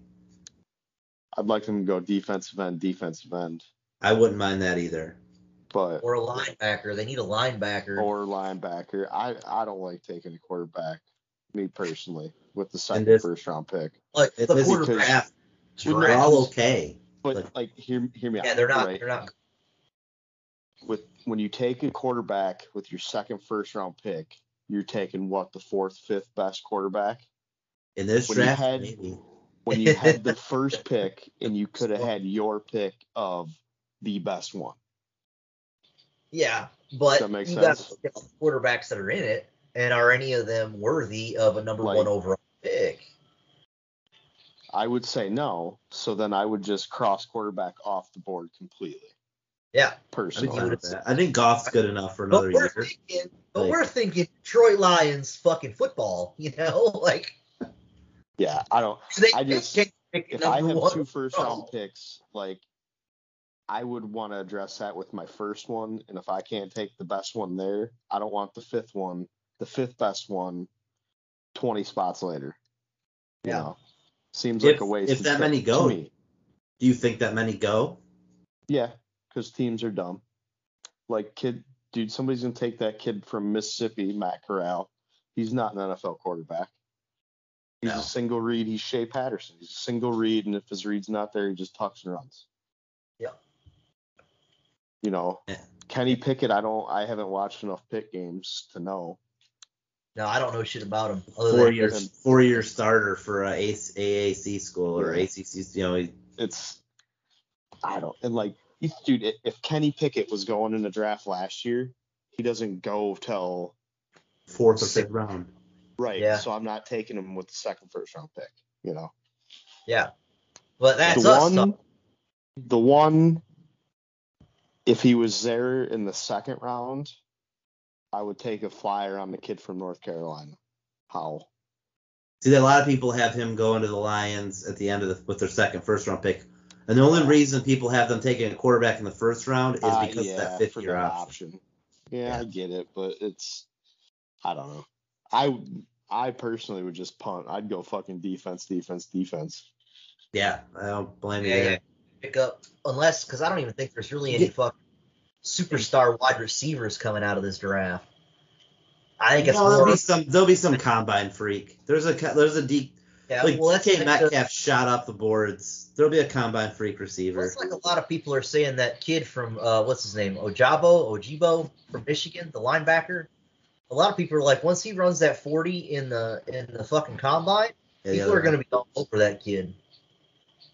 I'd like them to go defensive end, defensive end, I wouldn't mind that either. but Or a linebacker? They need a linebacker. or linebacker. I I don't like taking a quarterback, me personally, with the second this- first round pick. like the is quarterback. because draft. they're all okay. But Like- like, hear hear me out. Yeah, they're not. right? They're not. With when you take a quarterback with your second first round pick, you're taking what the fourth, fifth best quarterback. In this When you draft, had- maybe. When you had the first pick and you could have had your pick of the best one. Yeah, but That makes you got sense. quarterbacks that are in it, and are any of them worthy of a number Like- one overall pick? I would say no. So then I would just cross quarterback off the board completely. Yeah, Personally. fine with that. I think Goff's good enough for another we're year. thinking, but Like- we're thinking Detroit Lions fucking football. You know, like Yeah, I don't. they I just- if I have two first round picks, like I would want to address that with my first one, and if I can't take the best one there, I don't want the fifth one, the fifth best one, twenty spots later. You Yeah. know, seems If- like a waste. if that many go. me. Do you think that many go? Yeah, because teams are dumb. Like kid, dude, somebody's gonna take that kid from Mississippi, Matt Corral. He's not an NFL quarterback. He's No. a single read. He's Shea Patterson. He's a single read, and if his read's not there, he just tucks and runs. Yeah. You know, Yeah. Kenny Pickett. I don't. I haven't watched enough Pitt games to know. No, I don't know shit about him. Other Four than year four year starter for a AAC school or Yeah. ACC. You know, he- It's. I don't. And like, dude, if- if Kenny Pickett was going in the draft last year, he doesn't go till fourth or fifth round. Right. Yeah. So I'm not taking him with the second first round pick. You know. yeah, but that's the us. one, though. the one, if he was there in the second round, I would take a flyer on the kid from North Carolina. How? See, that a lot of people have him going to the Lions at the end of the with their second first round pick, and the only reason people have them taking a quarterback in the first round is Uh, because yeah, of that fifth year that option. Yeah, Yeah. I get it, but it's, I don't know. I I personally would just punt. I'd go fucking defense, defense, defense. Yeah, I don't blame you Yeah, there. yeah. Pick up unless because I don't even think there's really any Yeah. fucking superstar wide receivers coming out of this draft. I think it's No, there'll be some. There'll be some combine freak. There's a there's a deep Yeah, like well, that's K like Metcalf the- shot up the boards. There'll be a combine freak receiver. It's like a lot of people are saying that kid from uh, what's his name, Ojabo, Ojibo from Michigan, the linebacker. A lot of people are like, once he runs that 40 in the in the fucking combine, Yeah, people other are going to be all over that kid.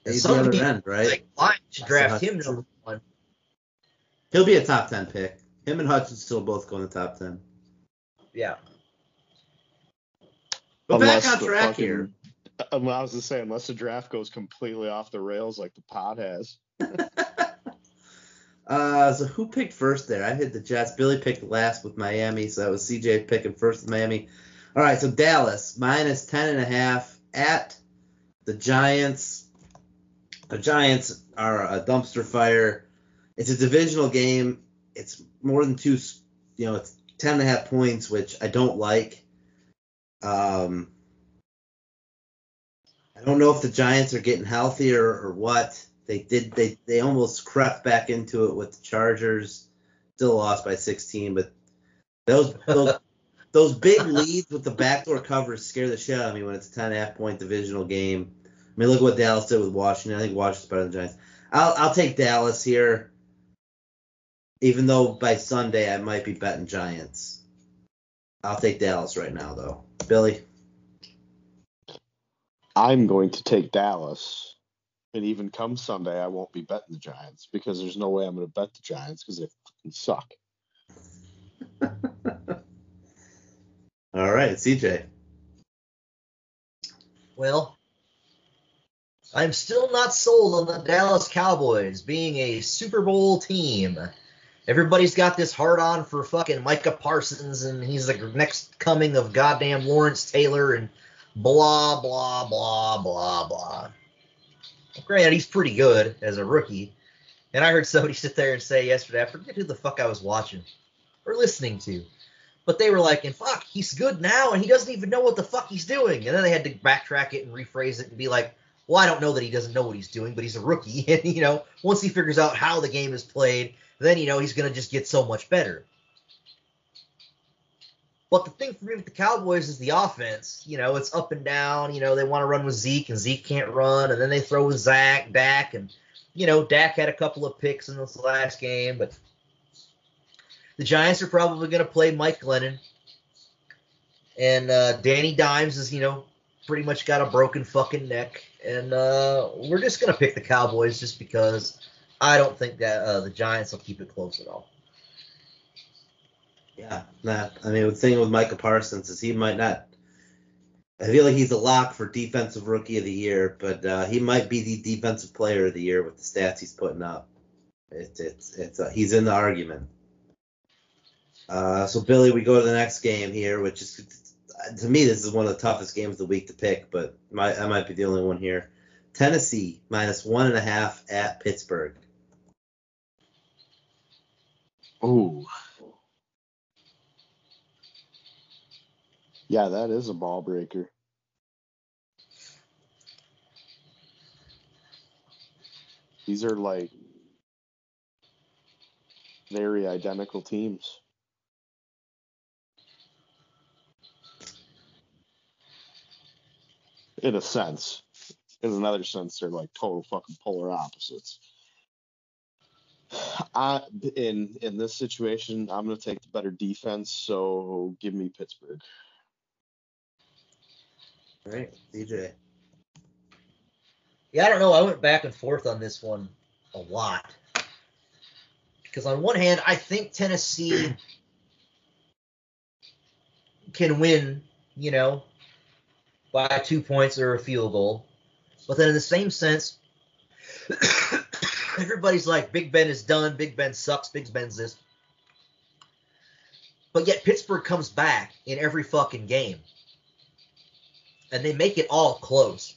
And He's some the other people end, right? Like, Lions should draft him number one. He'll be a top ten pick. Him and Hutchinson will both go in the top ten. Yeah. But back on track fucking- here. Uh, I was just saying, unless the draft goes completely off the rails like the pod has. Uh, so who picked first there? I hit the Jets. Billy picked last with Miami, so that was CJ picking first with Miami. All right, so Dallas minus ten and a half at the Giants. The Giants are a dumpster fire. It's a divisional game. It's more than two. You know, it's ten and a half points, which I don't like. Um, I don't know if the Giants are getting healthier or what. They did. They they almost crept back into it with the Chargers. Still lost by 16, but those those, those big leads with the backdoor covers scare the shit out of me when it's a 10 and half point divisional game. I mean, look what Dallas did with Washington. I think Washington's better than the Giants. I'll I'll take Dallas here, even though by Sunday I might be betting Giants. I'll take Dallas right now though. Billy. I'm going to take Dallas. And even come Sunday, I won't be betting the Giants because there's no way I'm going to bet the Giants because they fucking suck. All right, CJ. Well, I'm still not sold on the Dallas Cowboys being a Super Bowl team. Everybody's got this hard on for fucking Micah Parsons, and he's the next coming of goddamn Lawrence Taylor, and blah, blah, blah, blah, blah. Granted, he's pretty good as a rookie. And I heard somebody sit there and say yesterday, I forget who the fuck I was watching or listening to. But they were like, and fuck, he's good now, and he doesn't even know what the fuck he's doing. And then they had to backtrack it and rephrase it and be like, well, I don't know that he doesn't know what he's doing, but he's a rookie. And, you know, once he figures out how the game is played, then, you know, he's going to just get so much better. But the thing for me with the Cowboys is the offense. You know, it's up and down. You know, they want to run with Zeke, and Zeke can't run. And then they throw with Zach, Dak, and, you know, Dak had a couple of picks in this last game, but the Giants are probably going to play Mike Glennon. And uh, Danny Dimes is, you know, pretty much got a broken fucking neck. And uh, we're just going to pick the Cowboys just because I don't think that uh, the Giants will keep it close at all. Yeah, nah. I mean, the thing with Micah Parsons is he might not. I feel like he's a lock for defensive rookie of the year, but uh, he might be the defensive player of the year with the stats he's putting up. It's it's it's uh, he's in the argument. Uh, so Billy, we go to the next game here, which is to me this is one of the toughest games of the week to pick, but my, I might be the only one here. Tennessee minus one and a half at Pittsburgh. Ooh. Yeah, that is a ball breaker. These are like very identical teams. In a sense. In another sense, they're like total fucking polar opposites. I in in this situation, I'm gonna take the better defense, so give me Pittsburgh. Right, CJ. Yeah, I don't know. I went back and forth on this one a lot. Because on one hand, I think Tennessee can win, you know, by two points or a field goal. But then in the same sense, everybody's like, Big Ben is done, Big Ben sucks, Big Ben's this. But yet Pittsburgh comes back in every fucking game. And they make it all close.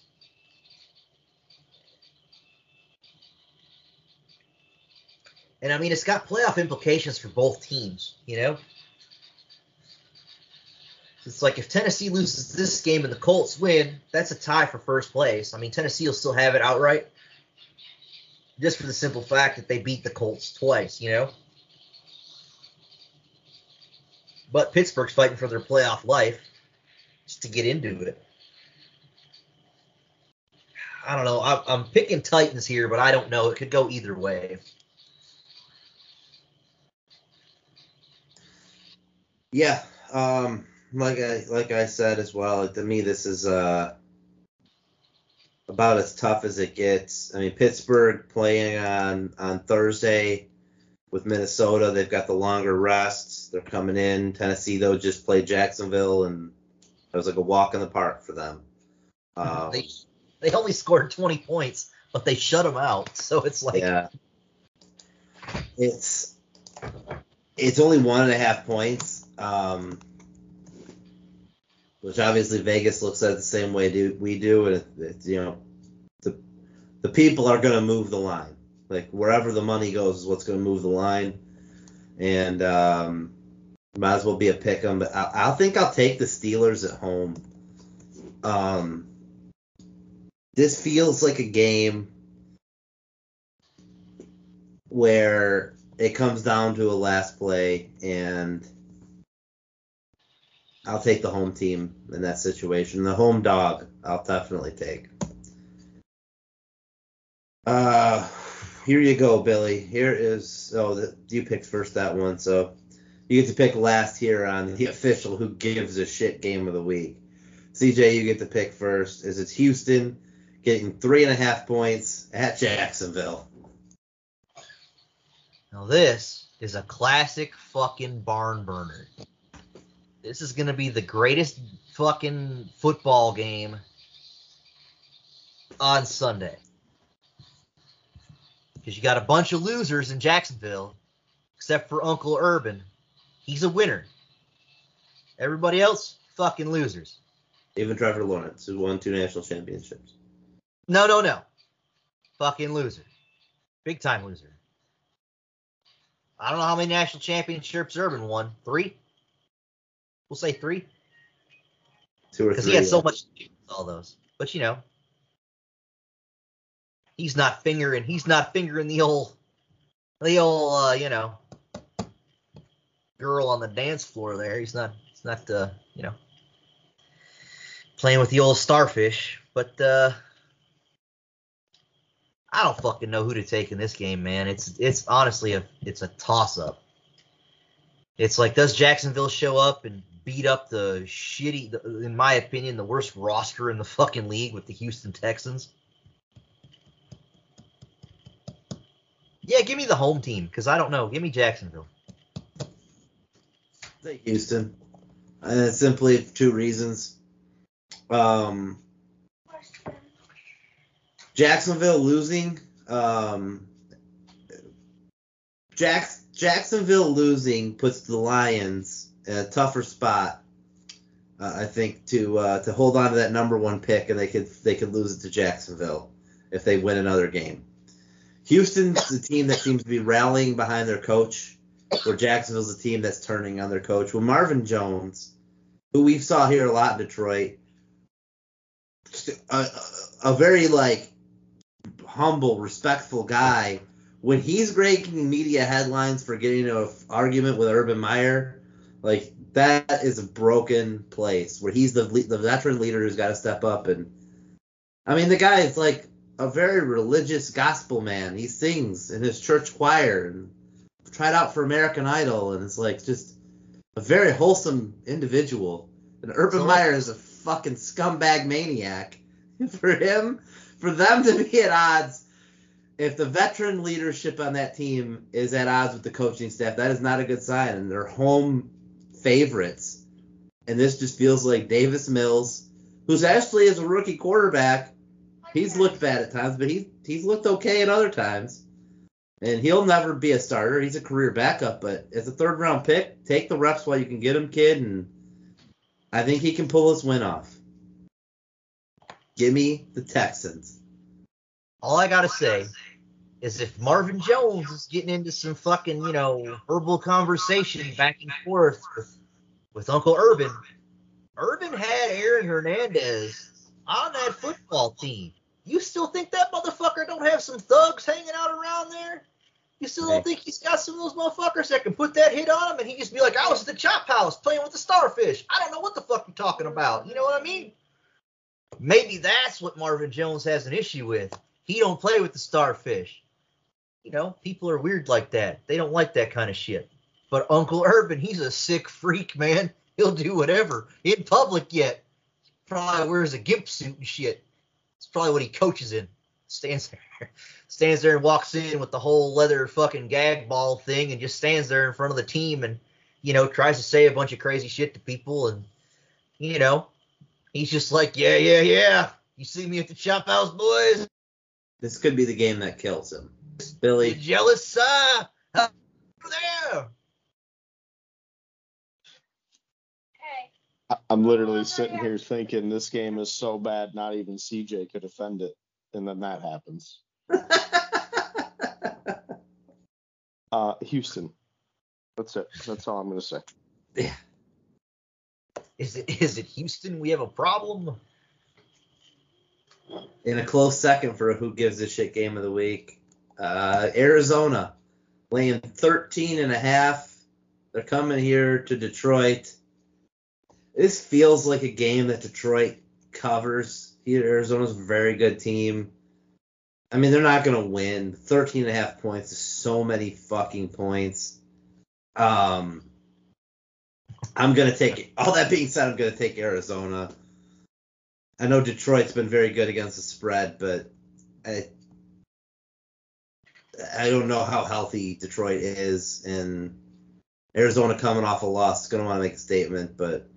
And I mean, it's got playoff implications for both teams, you know? It's like if Tennessee loses this game and the Colts win, that's a tie for first place. I mean, Tennessee will still have it outright just for the simple fact that they beat the Colts twice, you know? But Pittsburgh's fighting for their playoff life just to get into it. I don't know. I'm, I'm picking Titans here, but I don't know. It could go either way. Yeah, um, like I like I said as well. To me, this is uh about as tough as it gets. I mean, Pittsburgh playing on on Thursday with Minnesota. They've got the longer rests. They're coming in. Tennessee though just played Jacksonville and It was like a walk in the park for them. Um, They they only scored 20 points, but they shut them out. So it's like yeah. It's it's only one and a half points, um, which obviously Vegas looks at it the same way do, we do, and it, you know the the people are going to move the line. Like wherever the money goes is what's going to move the line, and um, might as well be a pick 'em. But I, I think I'll take the Steelers at home. Um, this feels like a game where it comes down to a last play and I'll take the home team in that situation. The home dog, I'll definitely take. Uh, here you go, Billy. Here is oh, the, you picked first that one, so you get to pick last here on the official who gives a shit game of the week. CJ, you get to pick first. Is it Houston getting three and a half points at Jacksonville? Now this is a classic fucking barn burner. This is gonna be the greatest fucking football game on Sunday. Because you got a bunch of losers in Jacksonville, except for Uncle Urban. He's a winner. Everybody else, fucking losers. Even Trevor Lawrence, who won two national championships. No, no, no. Fucking loser. Big time loser. I don't know how many national championships Urban won. Three? We'll say three. Two or three. Because he had so much to do with all those. But you know. He's not fingering he's not fingering the old the old uh, you know girl on the dance floor there. He's not he's not uh, you know playing with the old starfish. But uh I don't fucking know who to take in this game, man. It's it's honestly a it's a toss up. It's like does Jacksonville show up and beat up the shitty, the, in my opinion, the worst roster in the fucking league with the Houston Texans? Yeah, give me the home team because I don't know. Give me Jacksonville. Take Houston. And it's simply two reasons. Um. Jacksonville losing. Um, Jacks, Jacksonville losing puts the Lions in a tougher spot. Uh, I think to uh, to hold on to that number one pick, and they could they could lose it to Jacksonville if they win another game. Houston's the team that seems to be rallying behind their coach, where Jacksonville's the team that's turning on their coach. Well, Marvin Jones, who we saw here a lot in Detroit, a, a very like humble, respectful guy. When he's breaking media headlines for getting into an argument with Urban Meyer, like that is a broken place where he's the the veteran leader who's got to step up and. I mean, the guy is like a very religious gospel man. He sings in his church choir and tried out for American Idol, and it's like just a very wholesome individual. And Urban So- Meyer is a fucking scumbag maniac. For him, for them to be at odds, if the veteran leadership on that team is at odds with the coaching staff, that is not a good sign. And they're home favorites. And this just feels like Davis Mills, who's actually as a rookie quarterback, he's looked bad at times, but he's he's looked okay at other times. And he'll never be a starter. He's a career backup, but as a third round pick, take the reps while you can get him, kid, and I think he can pull this win off. Give me the Texans. All I gotta say is if Marvin Jones is getting into some fucking, you know, verbal conversation back and forth with, with Uncle Urban, Urban had Aaron Hernandez on that football team. You still think that motherfucker don't have some thugs hanging out around there? You still don't think he's got some of those motherfuckers that can put that hit on him and he just be like, I was at the chop house playing with the starfish. I don't know what the fuck you're talking about. You know what I mean? Maybe that's what Marvin Jones has an issue with. He don't play with the starfish. You know, people are weird like that. They don't like that kind of shit. But Uncle Urban, he's a sick freak, man. He'll do whatever in public. Yet probably wears a gimp suit and shit. It's probably what he coaches in. Stands there, stands there and walks in with the whole leather fucking gag ball thing, and just stands there in front of the team and you know tries to say a bunch of crazy shit to people and you know He's just like, yeah, yeah, yeah. You see me at the chop house, boys? This could be the game that kills him. You Billy, jealous, sir? Over there. Hey, I- I'm literally sitting here thinking this game is so bad, not even CJ could offend it, and then that happens. Uh, Houston. That's it. That's all I'm gonna say. Is it is it Houston? We have a problem. in a close second for a who gives a shit game of the week. Uh, Arizona laying 13 and a half. They're coming here to Detroit. This feels like a game that Detroit covers. Arizona's a very good team. I mean, they're not going to win. 13 and a half points is so many fucking points. Um, I'm going to take All that being said, I'm going to take Arizona. I know Detroit's been very good against the spread, but I I don't know how healthy Detroit is, and Arizona coming off a loss is going to want to make a statement, but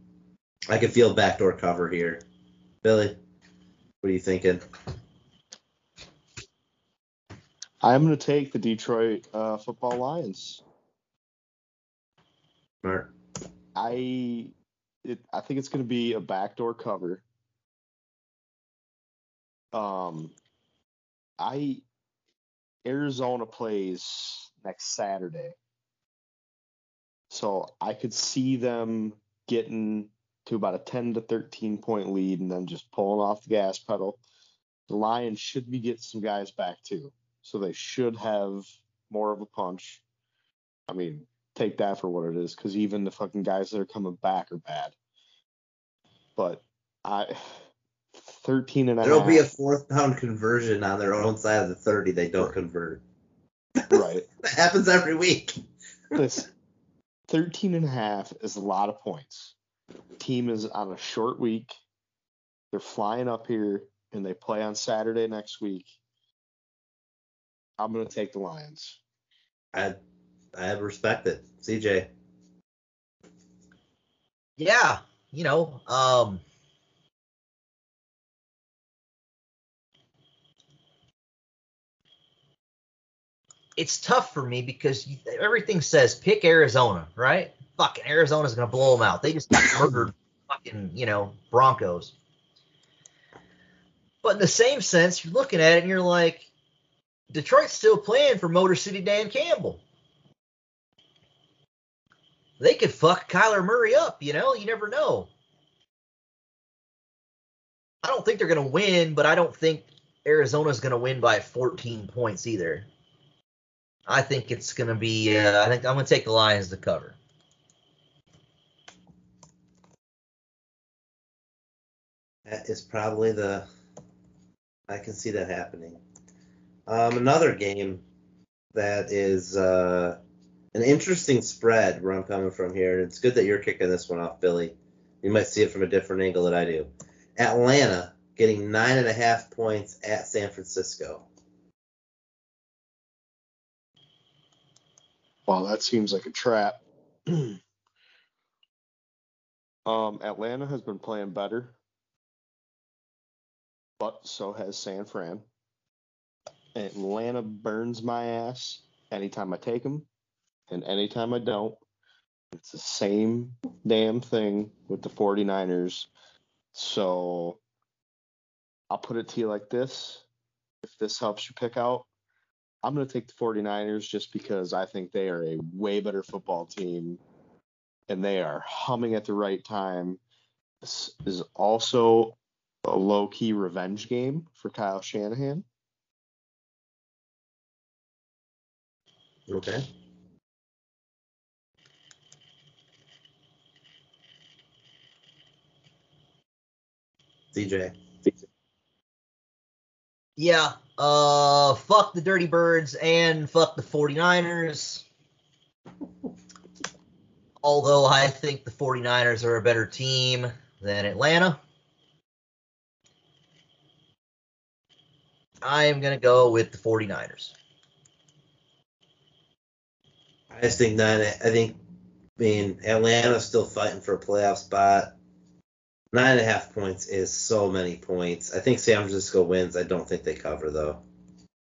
I can feel backdoor cover here. Billy, what are you thinking? I'm gonna take the Detroit uh, Football Lions. Mark? I it, I think it's gonna be a backdoor cover. Um, I Arizona plays next Saturday, so I could see them getting to about a 10 to 13 point lead and then just pulling off the gas pedal. The Lions should be getting some guys back too, so they should have more of a punch. I mean, take that for what it is, because even the fucking guys that are coming back are bad. But I, 13 and a There'll be a fourth down conversion on their own side of the 30 they don't convert. right. That happens every week. This 13 and a half is a lot of points. Team is on a short week. They're flying up here and they play on Saturday next week. I'm going to take the Lions. I I respect it. CJ. Yeah, you know, um, it's tough for me because everything says pick Arizona, right? Fucking Arizona's gonna blow them out. They just got murdered, fucking, you know, Broncos. But in the same sense, you're looking at it and you're like, Detroit's still playing for Motor City Dan Campbell. They could fuck Kyler Murray up, you know. You never know. I don't think they're gonna win, but I don't think Arizona's gonna win by 14 points either. I think it's gonna be. Uh, I think I'm gonna take the Lions to cover. That is probably the. I can see that happening. Um, another game that is uh, an interesting spread where I'm coming from here. and It's good that you're kicking this one off, Billy. You might see it from a different angle than I do. Atlanta getting nine and a half points at San Francisco. Well, that seems like a trap. um, Atlanta has been playing better, but so has San Fran. Atlanta burns my ass anytime I take them, and anytime I don't. It's the same damn thing with the 49ers. So I'll put it to you like this. If this helps you pick out, I'm going to take the 49ers just because I think they are a way better football team and they are humming at the right time. This is also a low key revenge game for Kyle Shanahan. Okay. CJ. Yeah. Uh, fuck the Dirty Birds and fuck the 49ers. Although I think the 49ers are a better team than Atlanta. I am going to go with the 49ers. I just think that I think I mean Atlanta's still fighting for a playoff spot. Nine and a half points is so many points. I think San Francisco wins. I don't think they cover though.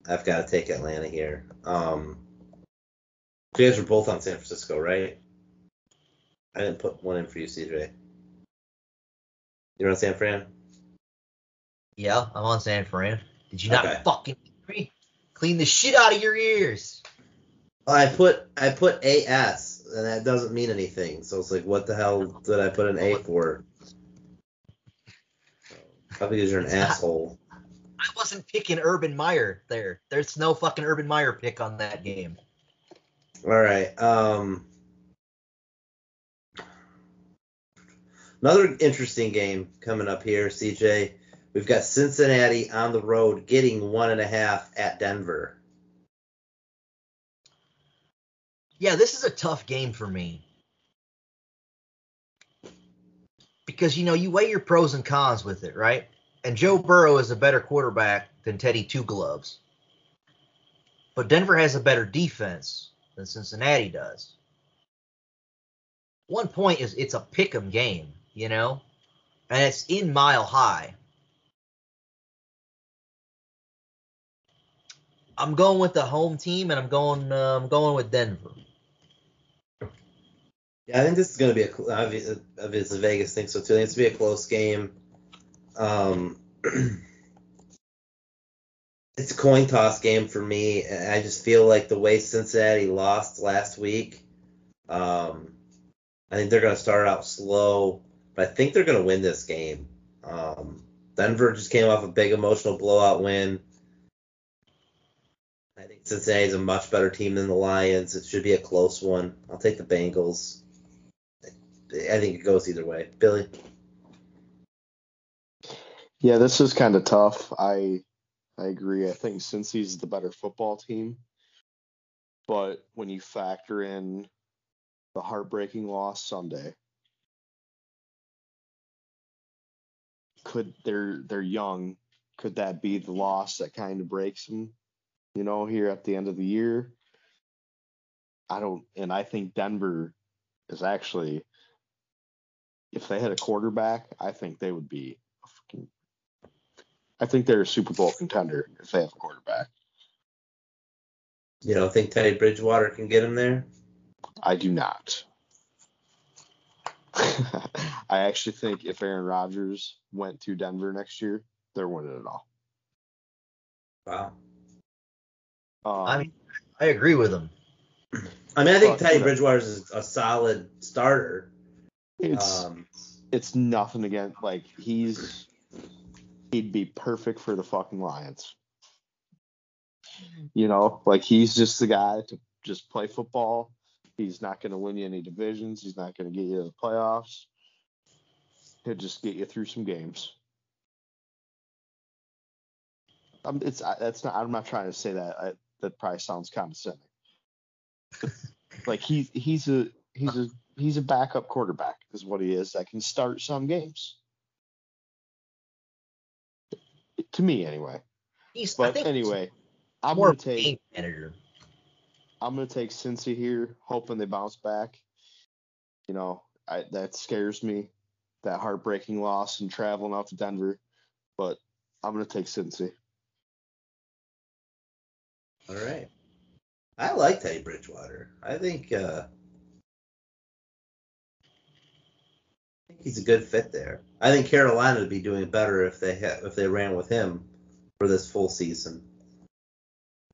I've got to take Atlanta here. Um, you guys were both on San Francisco, right? I didn't put one in for you, CJ. You're on San Fran. Yeah, I'm on San Fran. Did you not Okay. fucking? Clean the shit out of your ears. I put I put AS, and that doesn't mean anything. So it's like, what the hell did I put an A for? Probably because you're an asshole. I wasn't picking Urban Meyer there. There's no fucking Urban Meyer pick on that game. All right. Um, another interesting game coming up here, CJ. We've got Cincinnati on the road getting one and a half at Denver. Yeah, this is a tough game for me. Because, you know, you weigh your pros and cons with it, right? And Joe Burrow is a better quarterback than Teddy Two Gloves. But Denver has a better defense than Cincinnati does. One point is it's a pick 'em game, you know? And it's in mile high. I'm going with the home team, and I'm going. Uh, I'm going with Denver. Yeah, I think this is going to be a obvious, obviously Vegas thinks so too. I think it's going to be a close game. Um, it's a coin toss game for me. I just feel like the way Cincinnati lost last week, um, I think they're going to start out slow, but I think they're going to win this game. Um, Denver just came off a big emotional blowout win. I think Cincinnati's a much better team than the Lions. It should be a close one. I'll take the Bengals. I think it goes either way. Billy. Yeah, this is kind of tough. I I agree. I think Cincy's the better football team, but when you factor in the heartbreaking loss Sunday, could they're they're young? Could that be the loss that kind of breaks them? You know, here at the end of the year. I don't, and I think Denver is actually, if they had a quarterback, I think they would be a fucking I think they're a Super Bowl contender if they have a quarterback. You don't think Teddy Bridgewater can get him there? I do not. I actually think if Aaron Rodgers went to Denver next year, they're winning it all. Wow. Um, I mean, I agree with him. I mean, I think Teddy. Bridgewater is a solid starter. It's Um, it's nothing against like he's he'd be perfect for the fucking Lions. You know, like he's just the guy to just play football. He's not going to win you any divisions. He's not going to get you to the playoffs. He'll just get you through some games. Um, it's that's not. I'm not trying to say that. I, that probably sounds condescending. like he he's a he's a he's a backup quarterback is what he is that can start some games. To me, anyway. He's, But anyway, I'm gonna take manager. I'm gonna take Cincy here, hoping they bounce back. You know, I, that scares me, that heartbreaking loss and traveling out to Denver. But I'm gonna take Cincy. all right. I like Teddy Bridgewater. I think uh, think he's a good fit there. I think Carolina would be doing better if they ha- if they ran with him for this full season.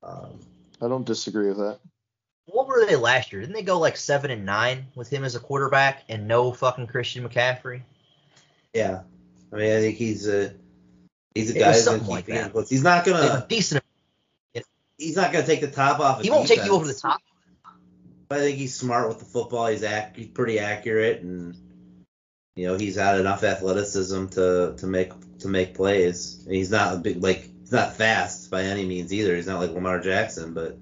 Um, I don't disagree with that. What were they last year? Didn't they go like seven and nine with him as a quarterback and no fucking Christian McCaffrey? yeah, I mean, I think he's a he's a It guy was who's gonna something keep like that. He's not gonna a decent. he's not gonna take the top off. Of He won't take you over the defense. top. I think he's smart with the football. He's ac- he's pretty accurate, and you know he's had enough athleticism to to make to make plays. And he's not a big like he's not fast by any means either. He's not like Lamar Jackson, but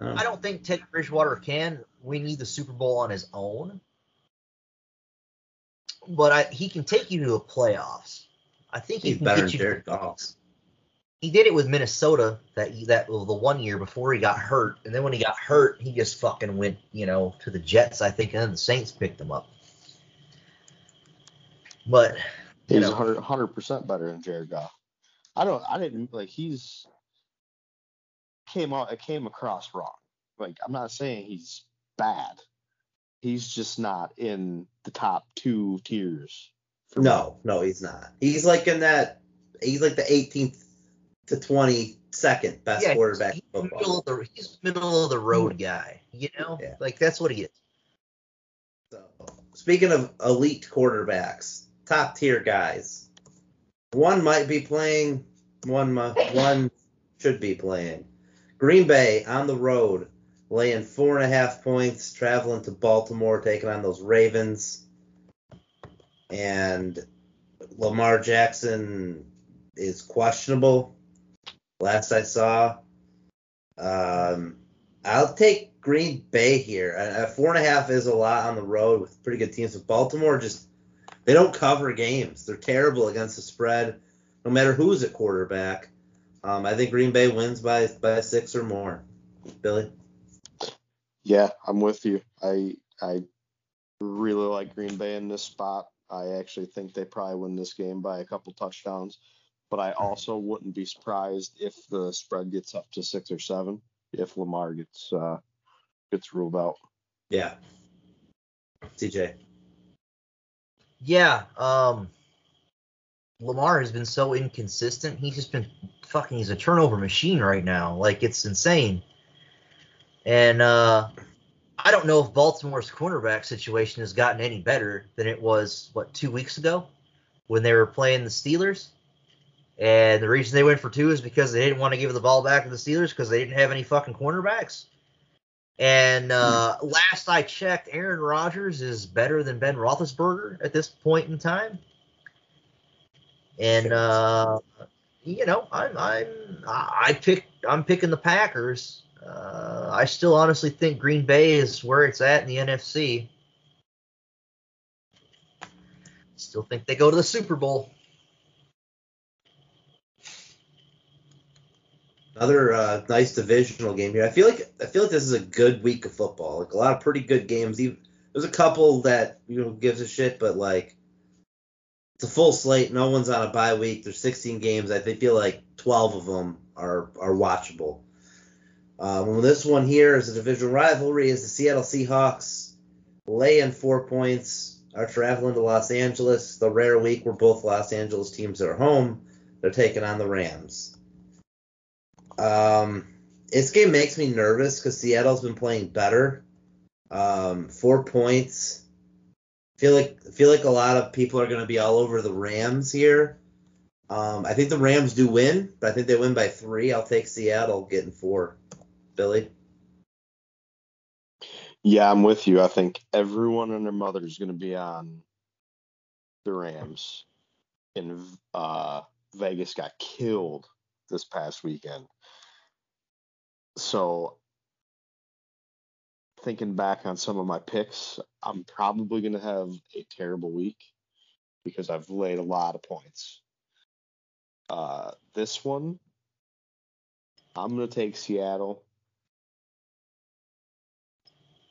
I don't I don't think Ted Bridgewater can win you the Super Bowl on his own, but I, he can take you to the playoffs. I think he he's can better get than. Jared Goff. He did it with Minnesota that that well, the one year before he got hurt, and then when he got hurt, he just fucking went, you know, to the Jets, I think, and then the Saints picked him up. But He's know, 100 percent better than Jared Goff. I don't. I didn't like. He's came out. It came across wrong. Like I'm not saying he's bad. He's just not in the top two tiers. for me. No, no, he's not. He's like in that. He's like the 18th to 22nd best yeah, quarterback he's, he's middle of the he's middle of the road hmm. guy. You know, Yeah. like that's what he is. So, speaking of elite quarterbacks, top tier guys, one might be playing, one one should be playing. Green Bay on the road, laying four and a half points, traveling to Baltimore, taking on those Ravens, and Lamar Jackson is questionable. Last I saw, um, I'll take Green Bay here. A four and a half is a lot on the road with pretty good teams. But Baltimore just they don't cover games. They're terrible against the spread, no matter who's at quarterback. Um, I think Green Bay wins by by six or more. Billy. Yeah, I'm with you. I I really like Green Bay in this spot. I actually think they probably win this game by a couple touchdowns. But I also wouldn't be surprised if the spread gets up to six or seven if Lamar gets uh, gets ruled out. Yeah. CJ. Yeah, um, Lamar has been so inconsistent. He's just been fucking. He's a turnover machine right now. Like it's insane. And uh, I don't know if Baltimore's cornerback situation has gotten any better than it was what two weeks ago when they were playing the Steelers. And the reason they went for two is because they didn't want to give the ball back to the Steelers because they didn't have any fucking cornerbacks. And uh, last I checked, Aaron Rodgers is better than Ben Roethlisberger at this point in time. And uh, you know, I'm I'm I I pick I'm picking the Packers. Uh, I still honestly think Green Bay is where it's at in the NFC. Still think they go to the Super Bowl. Another uh, nice divisional game here. I feel like I feel like this is a good week of football. Like a lot of pretty good games. Even, there's a couple that you know gives a shit, but like it's a full slate. No one's on a bye week. There's 16 games. I feel like 12 of them are are watchable. Um, this one here is a divisional rivalry. Is the Seattle Seahawks laying four points? Are traveling to Los Angeles. The rare week where both Los Angeles teams are home. They're taking on the Rams. Um, this game makes me nervous because Seattle's been playing better. Um, four points. Feel like feel like a lot of people are going to be all over the Rams here. Um, I think the Rams do win, but I think they win by three. I'll take Seattle getting four. Billy. Yeah, I'm with you. I think everyone and their mother is going to be on the Rams. And uh, Vegas got killed this past weekend. So, thinking back on some of my picks, I'm probably going to have a terrible week because I've laid a lot of points. Uh, this one, I'm going to take Seattle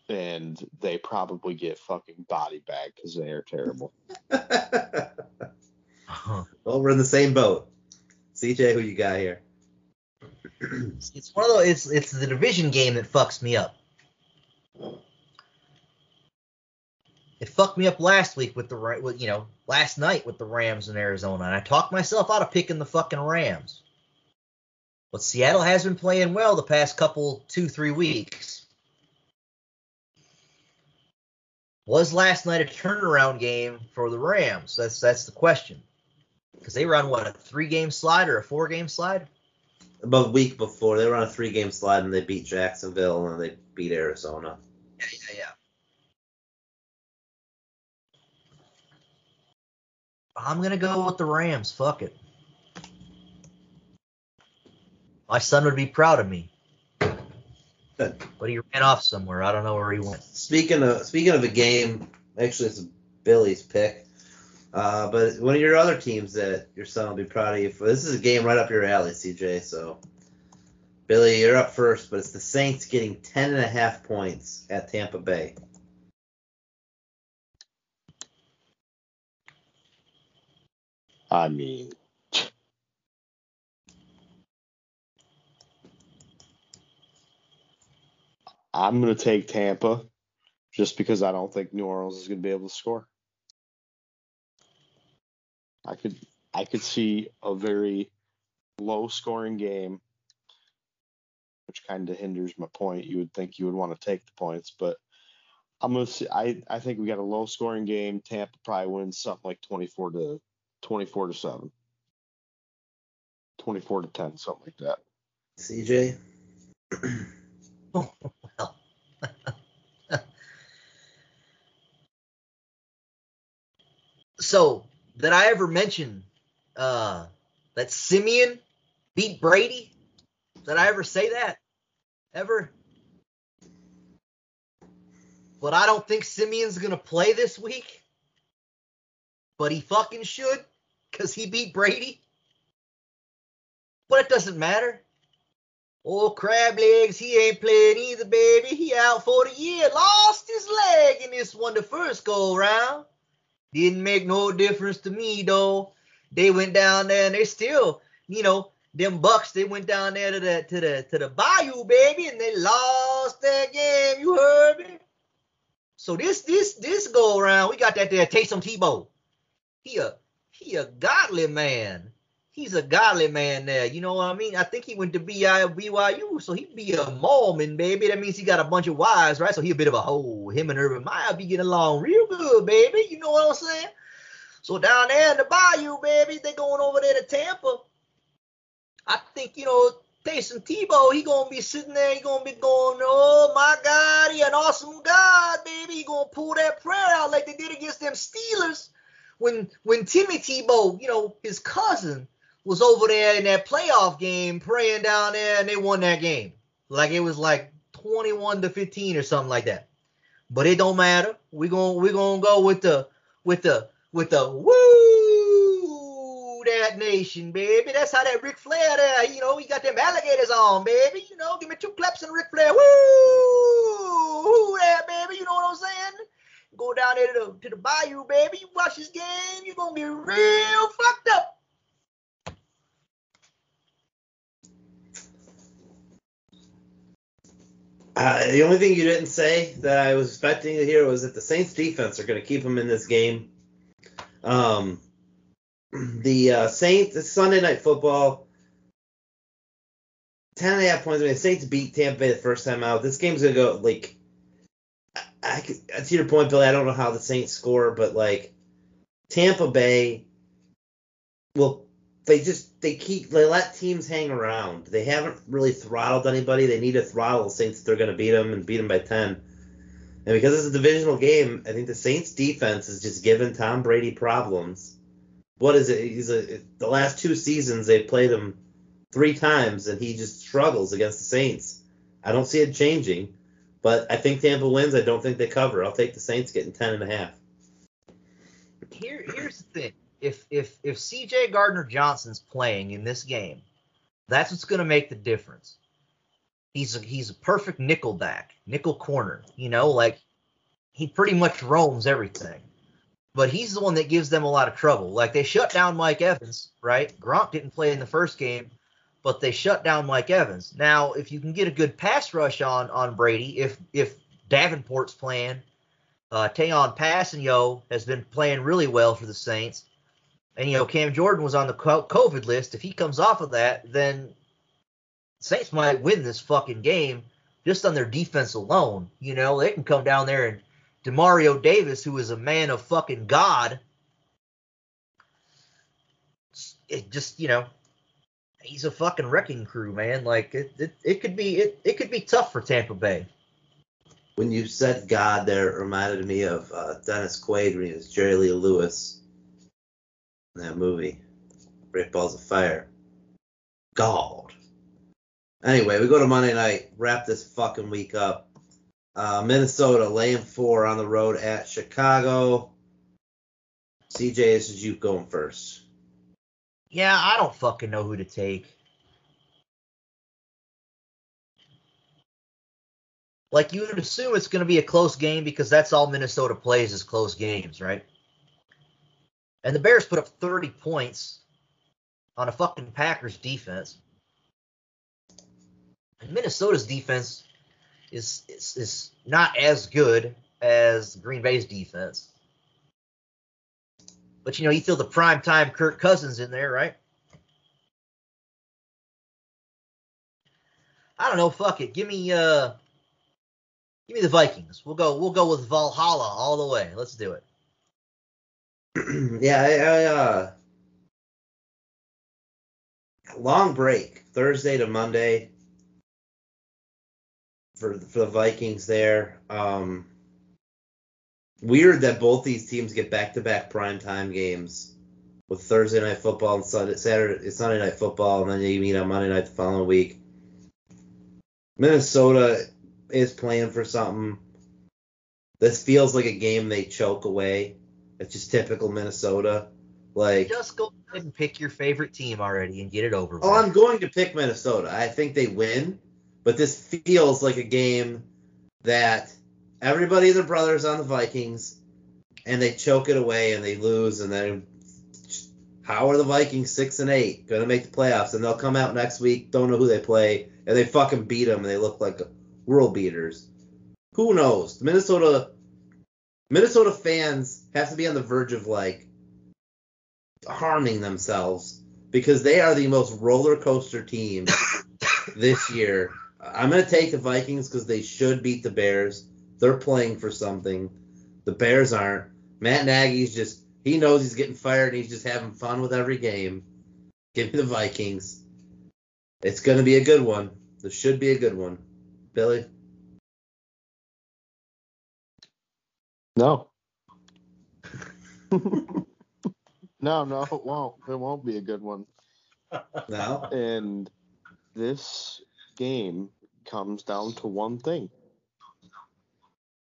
and they probably get fucking body bag because they are terrible. well, we're in the same boat. CJ, who you got here? it's one of those. It's it's the division game that fucks me up. It fucked me up last week with the with you know last night with the Rams in Arizona, and I talked myself out of picking the fucking Rams. But Seattle has been playing well the past couple two three weeks. Was last night a turnaround game for the Rams? That's that's the question. Because they were on what a three game slide or a four game slide. About a week before, they were on a three game slide and they beat Jacksonville and they beat Arizona. Yeah, yeah, yeah. I'm gonna go with the Rams. Fuck it. My son would be proud of me. But he ran off somewhere. I don't know where he went. Speaking of speaking of a game, actually it's Billy's pick. Uh, but one of your other teams that your son will be proud of you for. This is a game right up your alley, CJ. So, Billy, you're up first, but it's the Saints getting ten and a half points at Tampa Bay. I mean, I'm going to take Tampa just because I don't think New Orleans is going to be able to score. I could I could see a very low scoring game, which kind of hinders my point. You would think you would want to take the points, but I'm gonna see. I I think we got a low scoring game. Tampa probably wins something like 24 to 24 to seven, 24 to 10, something like that. CJ. Oh, well. so, did I ever mention uh, that Simeon beat Brady? Did I ever say that? Ever? But I don't think Simeon's going to play this week. But he fucking should because he beat Brady. But it doesn't matter. Old crab legs, he ain't playing either, baby. He out for the year. Lost his leg in this one the first go round. Didn't make no difference to me though. They went down there and they still, you know, them Bucks. They went down there to the to the to the Bayou, baby, and they lost that game. You heard me. So this this this go around, we got that there Taysom Tebow. He a he a godly man. He's a godly man there. You know what I mean? I think he went to BYU, so he'd be a Mormon, baby. That means he got a bunch of wives, right? So he a bit of a hoe. Him and Urban Meyer be getting along real good, baby. You know what I'm saying? So down there in the Bayou, baby, they going over there to Tampa. I think, you know, Taysom Tebow, he gonna be sitting there, he gonna be going, oh my God, he an awesome God, baby. He gonna pull that prayer out like they did against them Steelers when when Timmy Tebow, you know, his cousin, was over there in that playoff game praying down there and they won that game. Like it was like 21 to 15 or something like that. But it don't matter. We're going going to go with the with the with the woo that nation, baby. That's how that Ric Flair there, you know, he got them alligators on, baby. You know, give me two claps and Ric Flair. Woo! There, baby. You know what I'm saying? Go down there to the, to the bayou, baby. You watch this game, you're going to get real fucked up. Uh, the only thing you didn't say that I was expecting to hear was that the Saints defense are going to keep them in this game. Um, the uh, Saints, Sunday night football, 10 and a half points. I mean, the Saints beat Tampa Bay the first time out. This game's going to go, like, I, I, to your point, Billy, I don't know how the Saints score, but, like, Tampa Bay will they just they keep they let teams hang around. They haven't really throttled anybody. They need to throttle the Saints they're going to beat them and beat them by ten. And because it's a divisional game, I think the Saints defense is just giving Tom Brady problems. What is it? He's a the last two seasons they've played him three times and he just struggles against the Saints. I don't see it changing, but I think Tampa wins. I don't think they cover. I'll take the Saints getting ten and a half. Here, here's the thing if if if CJ Gardner Johnson's playing in this game, that's what's going to make the difference. He's a, he's a perfect nickel back, nickel corner. You know, like he pretty much roams everything. But he's the one that gives them a lot of trouble. Like they shut down Mike Evans, right? Gronk didn't play in the first game, but they shut down Mike Evans. Now, if you can get a good pass rush on on Brady, if if Davenport's playing, uh, Tanoh Kpassagnon has been playing really well for the Saints and you know Cam Jordan was on the COVID list. If he comes off of that, then Saints might win this fucking game just on their defense alone. You know, they can come down there and Demario Davis, who is a man of fucking God, it just you know, he's a fucking wrecking crew, man. Like it, it, it could be it, it could be tough for Tampa Bay. When you said God, there it reminded me of uh, Dennis Quaid when he was Jerry Lee Lewis that movie, Great Balls of Fire. God. Anyway, we go to Monday night, wrap this fucking week up. Uh, Minnesota laying four on the road at Chicago. CJ, this is you going first. Yeah, I don't fucking know who to take. Like you would assume it's going to be a close game because that's all Minnesota plays is close games, right? And the Bears put up 30 points on a fucking Packers defense. And Minnesota's defense is, is is not as good as Green Bay's defense. But you know, you throw the prime time Kirk Cousins in there, right? I don't know, fuck it. Give me uh give me the Vikings. We'll go we'll go with Valhalla all the way. Let's do it. yeah, I, I uh, long break Thursday to Monday for for the Vikings there. Um, weird that both these teams get back to back primetime games with Thursday night football and Sunday Saturday Sunday night football, and then you meet on Monday night the following week. Minnesota is playing for something. This feels like a game they choke away. It's just typical Minnesota. Like, Just go ahead and pick your favorite team already and get it over oh, with. oh, I'm going to pick Minnesota. I think they win, but this feels like a game that everybody their brothers on the Vikings, and they choke it away and they lose, and then how are the Vikings six and eight going to make the playoffs? And they'll come out next week, don't know who they play, and they fucking beat them, and they look like world beaters. Who knows? Minnesota, Minnesota fans have to be on the verge of like harming themselves because they are the most roller coaster team this year. I'm going to take the Vikings because they should beat the Bears. They're playing for something. The Bears aren't. Matt Nagy's just, he knows he's getting fired and he's just having fun with every game. Give me the Vikings. It's going to be a good one. This should be a good one. Billy? No. no, no, it won't. It won't be a good one. No? And this game comes down to one thing.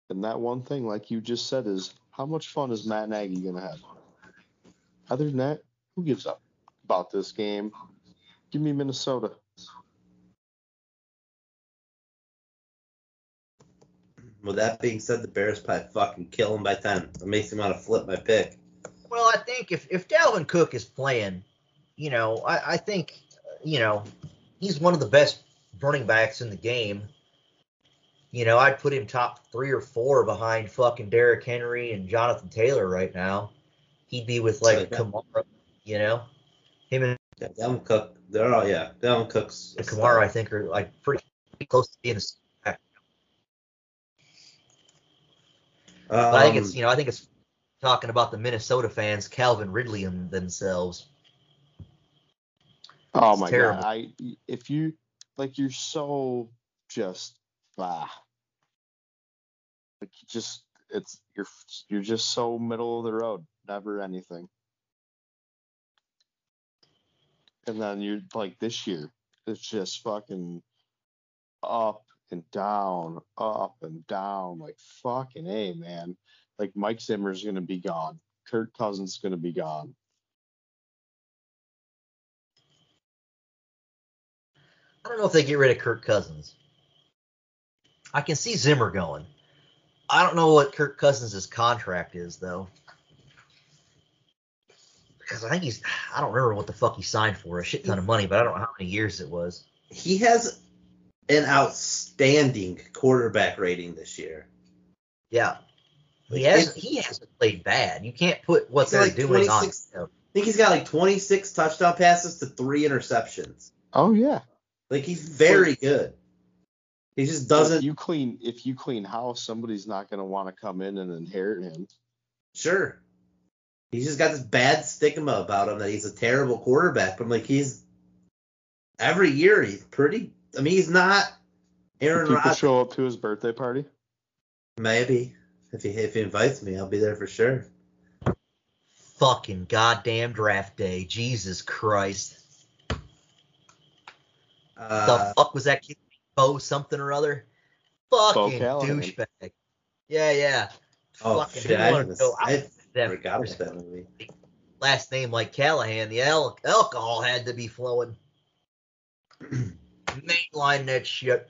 And that one thing, like you just said, is how much fun is Matt Nagy going to have? Other than that, who gives up about this game? Give me Minnesota. With that being said, the Bears probably fucking kill him by 10. It makes me want to flip my pick. Well, I think if, if Dalvin Cook is playing, you know, I, I think, you know, he's one of the best running backs in the game. You know, I'd put him top three or four behind fucking Derrick Henry and Jonathan Taylor right now. He'd be with like. Kamara, you know. Him and Yeah, Dalvin Cook, they're all, yeah, Dalvin Cook's. Kamara, I think, are like pretty close to being a stack. But I think it's Um, you know I think it's talking about the Minnesota fans, Calvin Ridley and themselves. Oh It's my terrible. god! I if you like, you're so just ah, like you just it's you're you're just so middle of the road, never anything. And then you're like this year, it's just fucking up and down, up and down, like fucking a man. Like Mike Zimmer's gonna be gone, Kirk Cousins gonna be gone. I don't know if they get rid of Kirk Cousins. I can see Zimmer going. I don't know what Kirk Cousins' contract is though. Because I think he's I don't remember what the fuck he signed for, a shit ton of money, but I don't know how many years it was. he has an outstanding quarterback rating this year. Yeah. He hasn't he hasn't played bad. You can't put what they're like doing on 26 him. I think he's got like 26 touchdown passes to three interceptions. Oh yeah. Like he's very good. He just doesn't. you clean if you clean house, somebody's not going to want to come in and inherit him. Sure. He's just got this bad stigma about him that he's a terrible quarterback. But I'm like, he's every year he's pretty. I mean, he's not Aaron People Rodgers. show up to his birthday party. Maybe if he if he invites me, I'll be there for sure. Fucking goddamn draft day. Jesus Christ. Uh, the fuck was that kid? Bo something or other? Fucking douchebag. Yeah, yeah. oh Fucking shit! I, wanted to go I that forgot about that movie. Last name like Callahan. The al- alcohol had to be flowing. Mainline that shit.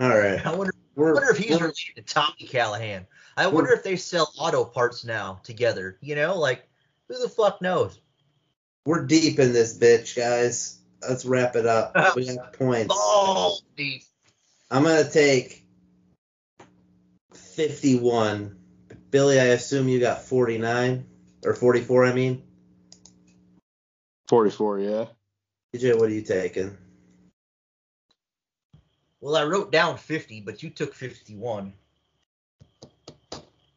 All right, I wonder, I wonder if he's related to Tommy Callahan. I wonder if they sell auto parts now together. You know, like who the fuck knows? We're deep in this bitch, guys. Let's wrap it up. We got points. Oh, deep. I'm gonna take 51. Billy, I assume you got 49 or 44. I mean, 44, yeah. CJ, what are you taking? Well, I wrote down 50, but you took 51.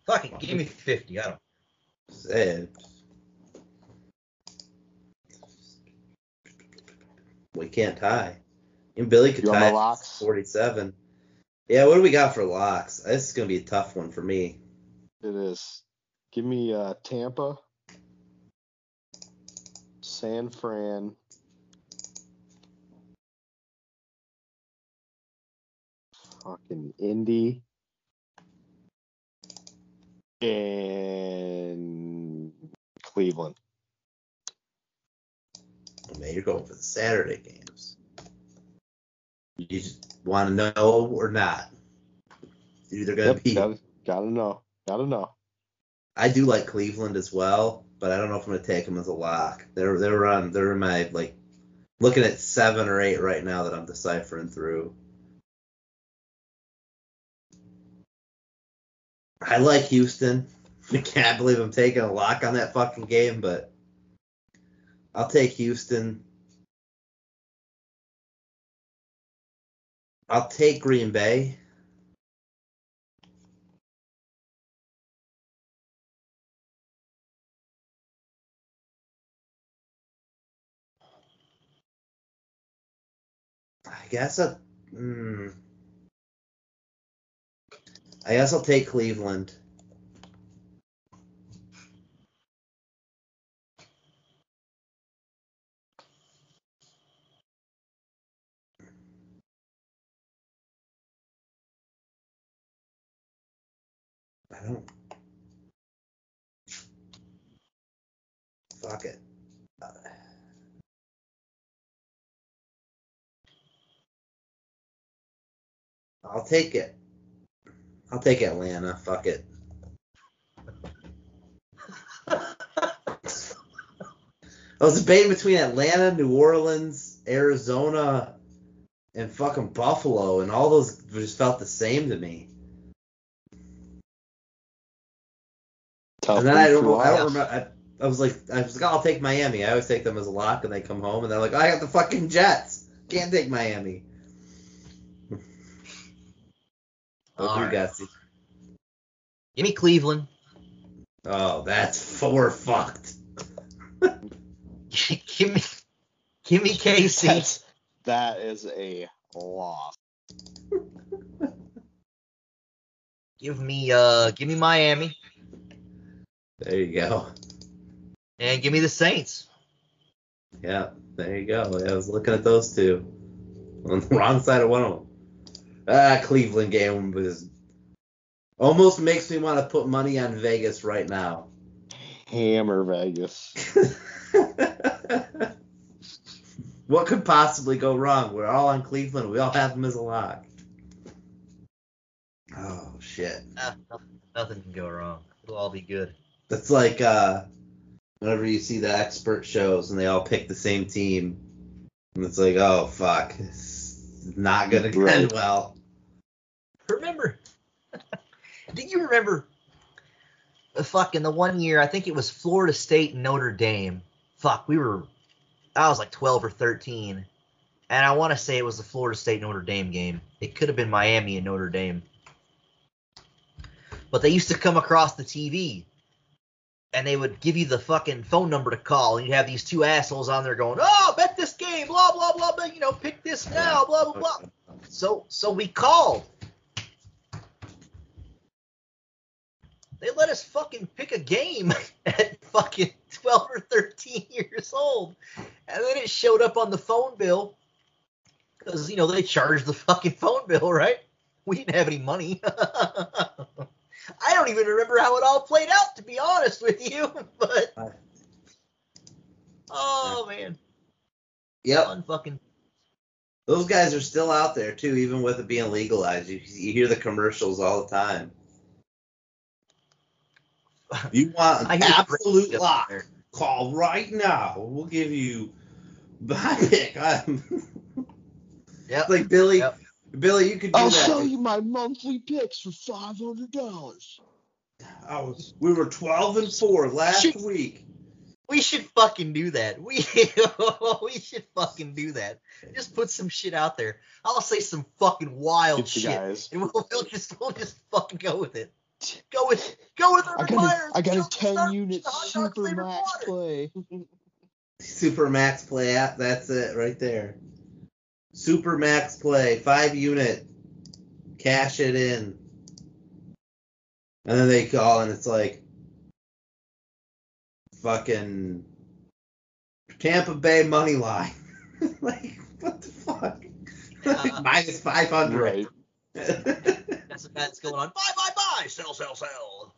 Fuck it, give me 50. I don't. Say We can't tie. And Billy could You want tie my locks? 47. Yeah, what do we got for locks? This is gonna be a tough one for me. It is. Give me uh, Tampa, San Fran, fucking Indy, and Cleveland. Oh, man, you're going for the Saturday games. You just want to know or not? You're either gonna Yep, be. gotta, gotta know. Gotta know. I do like Cleveland as well, but I don't know if I'm gonna take them as a lock. They're they're on they're in my like looking at seven or eight right now that I'm deciphering through. I like Houston. I can't believe I'm taking a lock on that fucking game, but I'll take Houston. I'll take Green Bay. I guess a. mm, I guess I'll take Cleveland. I don't. Fuck it. I'll take it. I'll take Atlanta. Fuck it. I was debating between Atlanta, New Orleans, Arizona, and fucking Buffalo, and all those just felt the same to me. Tough and then I don't, I don't remember. I, I was like, I was like, I'll take Miami. I always take them as a lock, and they come home, and they're like, oh, I got the fucking Jets. Can't take Miami. What All you right. got? Steve? Give me Cleveland. Oh, that's four fucked. give me, give me KC. That's, that is a loss. Give me, uh, give me Miami, There you go. and give me the Saints. Yeah, there you go. I was looking at those two on the wrong side of one of them. Ah, Cleveland game was almost makes me want to put money on Vegas right now. Hammer Vegas. what could possibly go wrong? We're all on Cleveland. We all have them as a lock. Oh shit. Ah, nothing, nothing can go wrong. It'll all be good. That's like uh, whenever you see the expert shows and they all pick the same team, and it's like, oh fuck, it's not gonna end Right. well. Remember? Do you remember? The fucking the one year I think it was Florida State and Notre Dame. Fuck, we were. I was like 12 or 13, and I want to say it was the Florida State Notre Dame game. It could have been Miami and Notre Dame. But they used to come across the TV, and they would give you the fucking phone number to call, and you'd have these two assholes on there going, "Oh, bet blah blah blah, blah you know, pick this now, blah blah blah." So so we called. They let us fucking pick a game at fucking 12 or 13 years old. And then it showed up on the phone bill. Because, you know, they charged the fucking phone bill, right? We didn't have any money. I don't even remember how it all played out, to be honest with you. But, oh, man. Yep, Fun fucking. those guys are still out there too, even with it being legalized. You, you hear the commercials all the time. You want I an absolute lock? there. Call right now. We'll give you my pick. I'm Yep. like Billy. Yep. Billy, you could do I'll that. sell you my monthly picks for five hundred dollars. I was, we were 12 and 4 last Shit. week. We should fucking do that. We we should fucking do that. Just put some shit out there. I'll say some fucking wild Get shit, guys. and we'll, we'll just we'll just fucking go with it. Go with go with I Urban got a, Meyer. I got a ten start unit the hot dog super max water. play. Super max play. That's it right there. Super max play. Five unit. Cash it in. And then they call and it's like fucking Tampa Bay money line. like, what the fuck? like, uh-huh. minus 500. right. That's that's going on. Buy buy buy. Sell sell sell.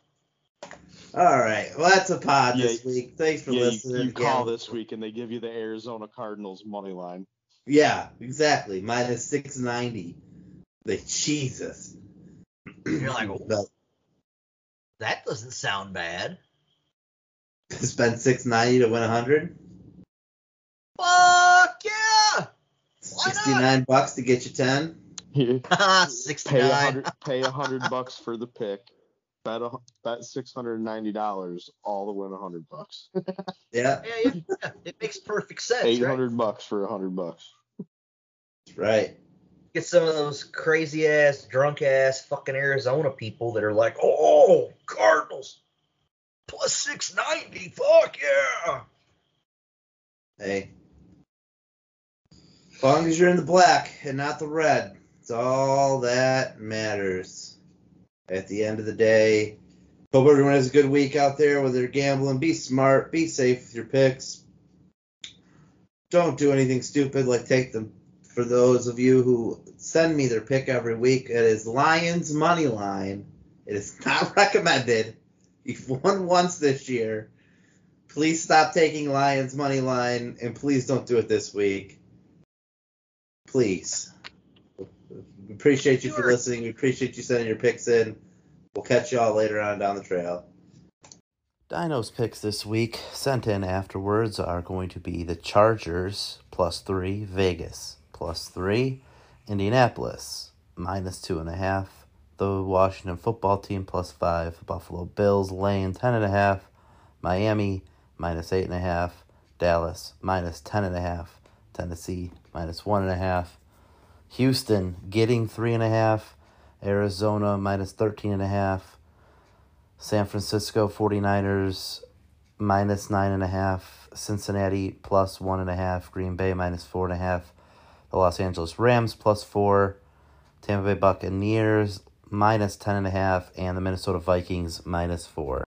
All right. Well, that's a pod Yeah, this week. Thanks for Yeah, listening. you call again. this week and they give you the Arizona Cardinals money line. Yeah, exactly. Minus 690. The Jesus. You're like, But that doesn't sound bad. To spend 690 to win 100? Fuck yeah! 69 bucks to get you 10? You Sixty pay a hundred, pay hundred bucks for the pick. Bet a, bet six hundred and ninety dollars, all to win a hundred bucks. Yeah, Yeah, yeah, yeah. It makes perfect sense. 800 Right? bucks for a hundred bucks. that's right. Get some of those crazy ass, drunk ass, fucking Arizona people that are like, oh, Cardinals plus six ninety. Fuck yeah! Hey. As long as you're in the black and not the red, it's all that matters. At the end of the day, hope everyone has a good week out there, whether you're gambling. Be smart, be safe with your picks. Don't do anything stupid like take them. For those of you who send me their pick every week, it is Lions money line. It is not recommended. You've won once this year. Please stop taking Lions money line, and please don't do it this week. Please. We appreciate you for listening. We appreciate you sending your picks in. We'll catch y'all later on down the trail. Dino's picks this week sent in afterwards are going to be the Chargers plus three, Vegas plus three, Indianapolis minus two and a half, the Washington football team plus five, Buffalo Bills laying ten and a half, Miami minus eight and a half, Dallas minus ten and a half, Tennessee minus one and a half, Houston getting three and a half, Arizona minus thirteen and a half. San Francisco 49ers minus nine and a half, Cincinnati plus one and a half, Green Bay minus four and a half, the Los Angeles Rams plus four, Tampa Bay Buccaneers minus ten and a half, and the Minnesota Vikings minus four.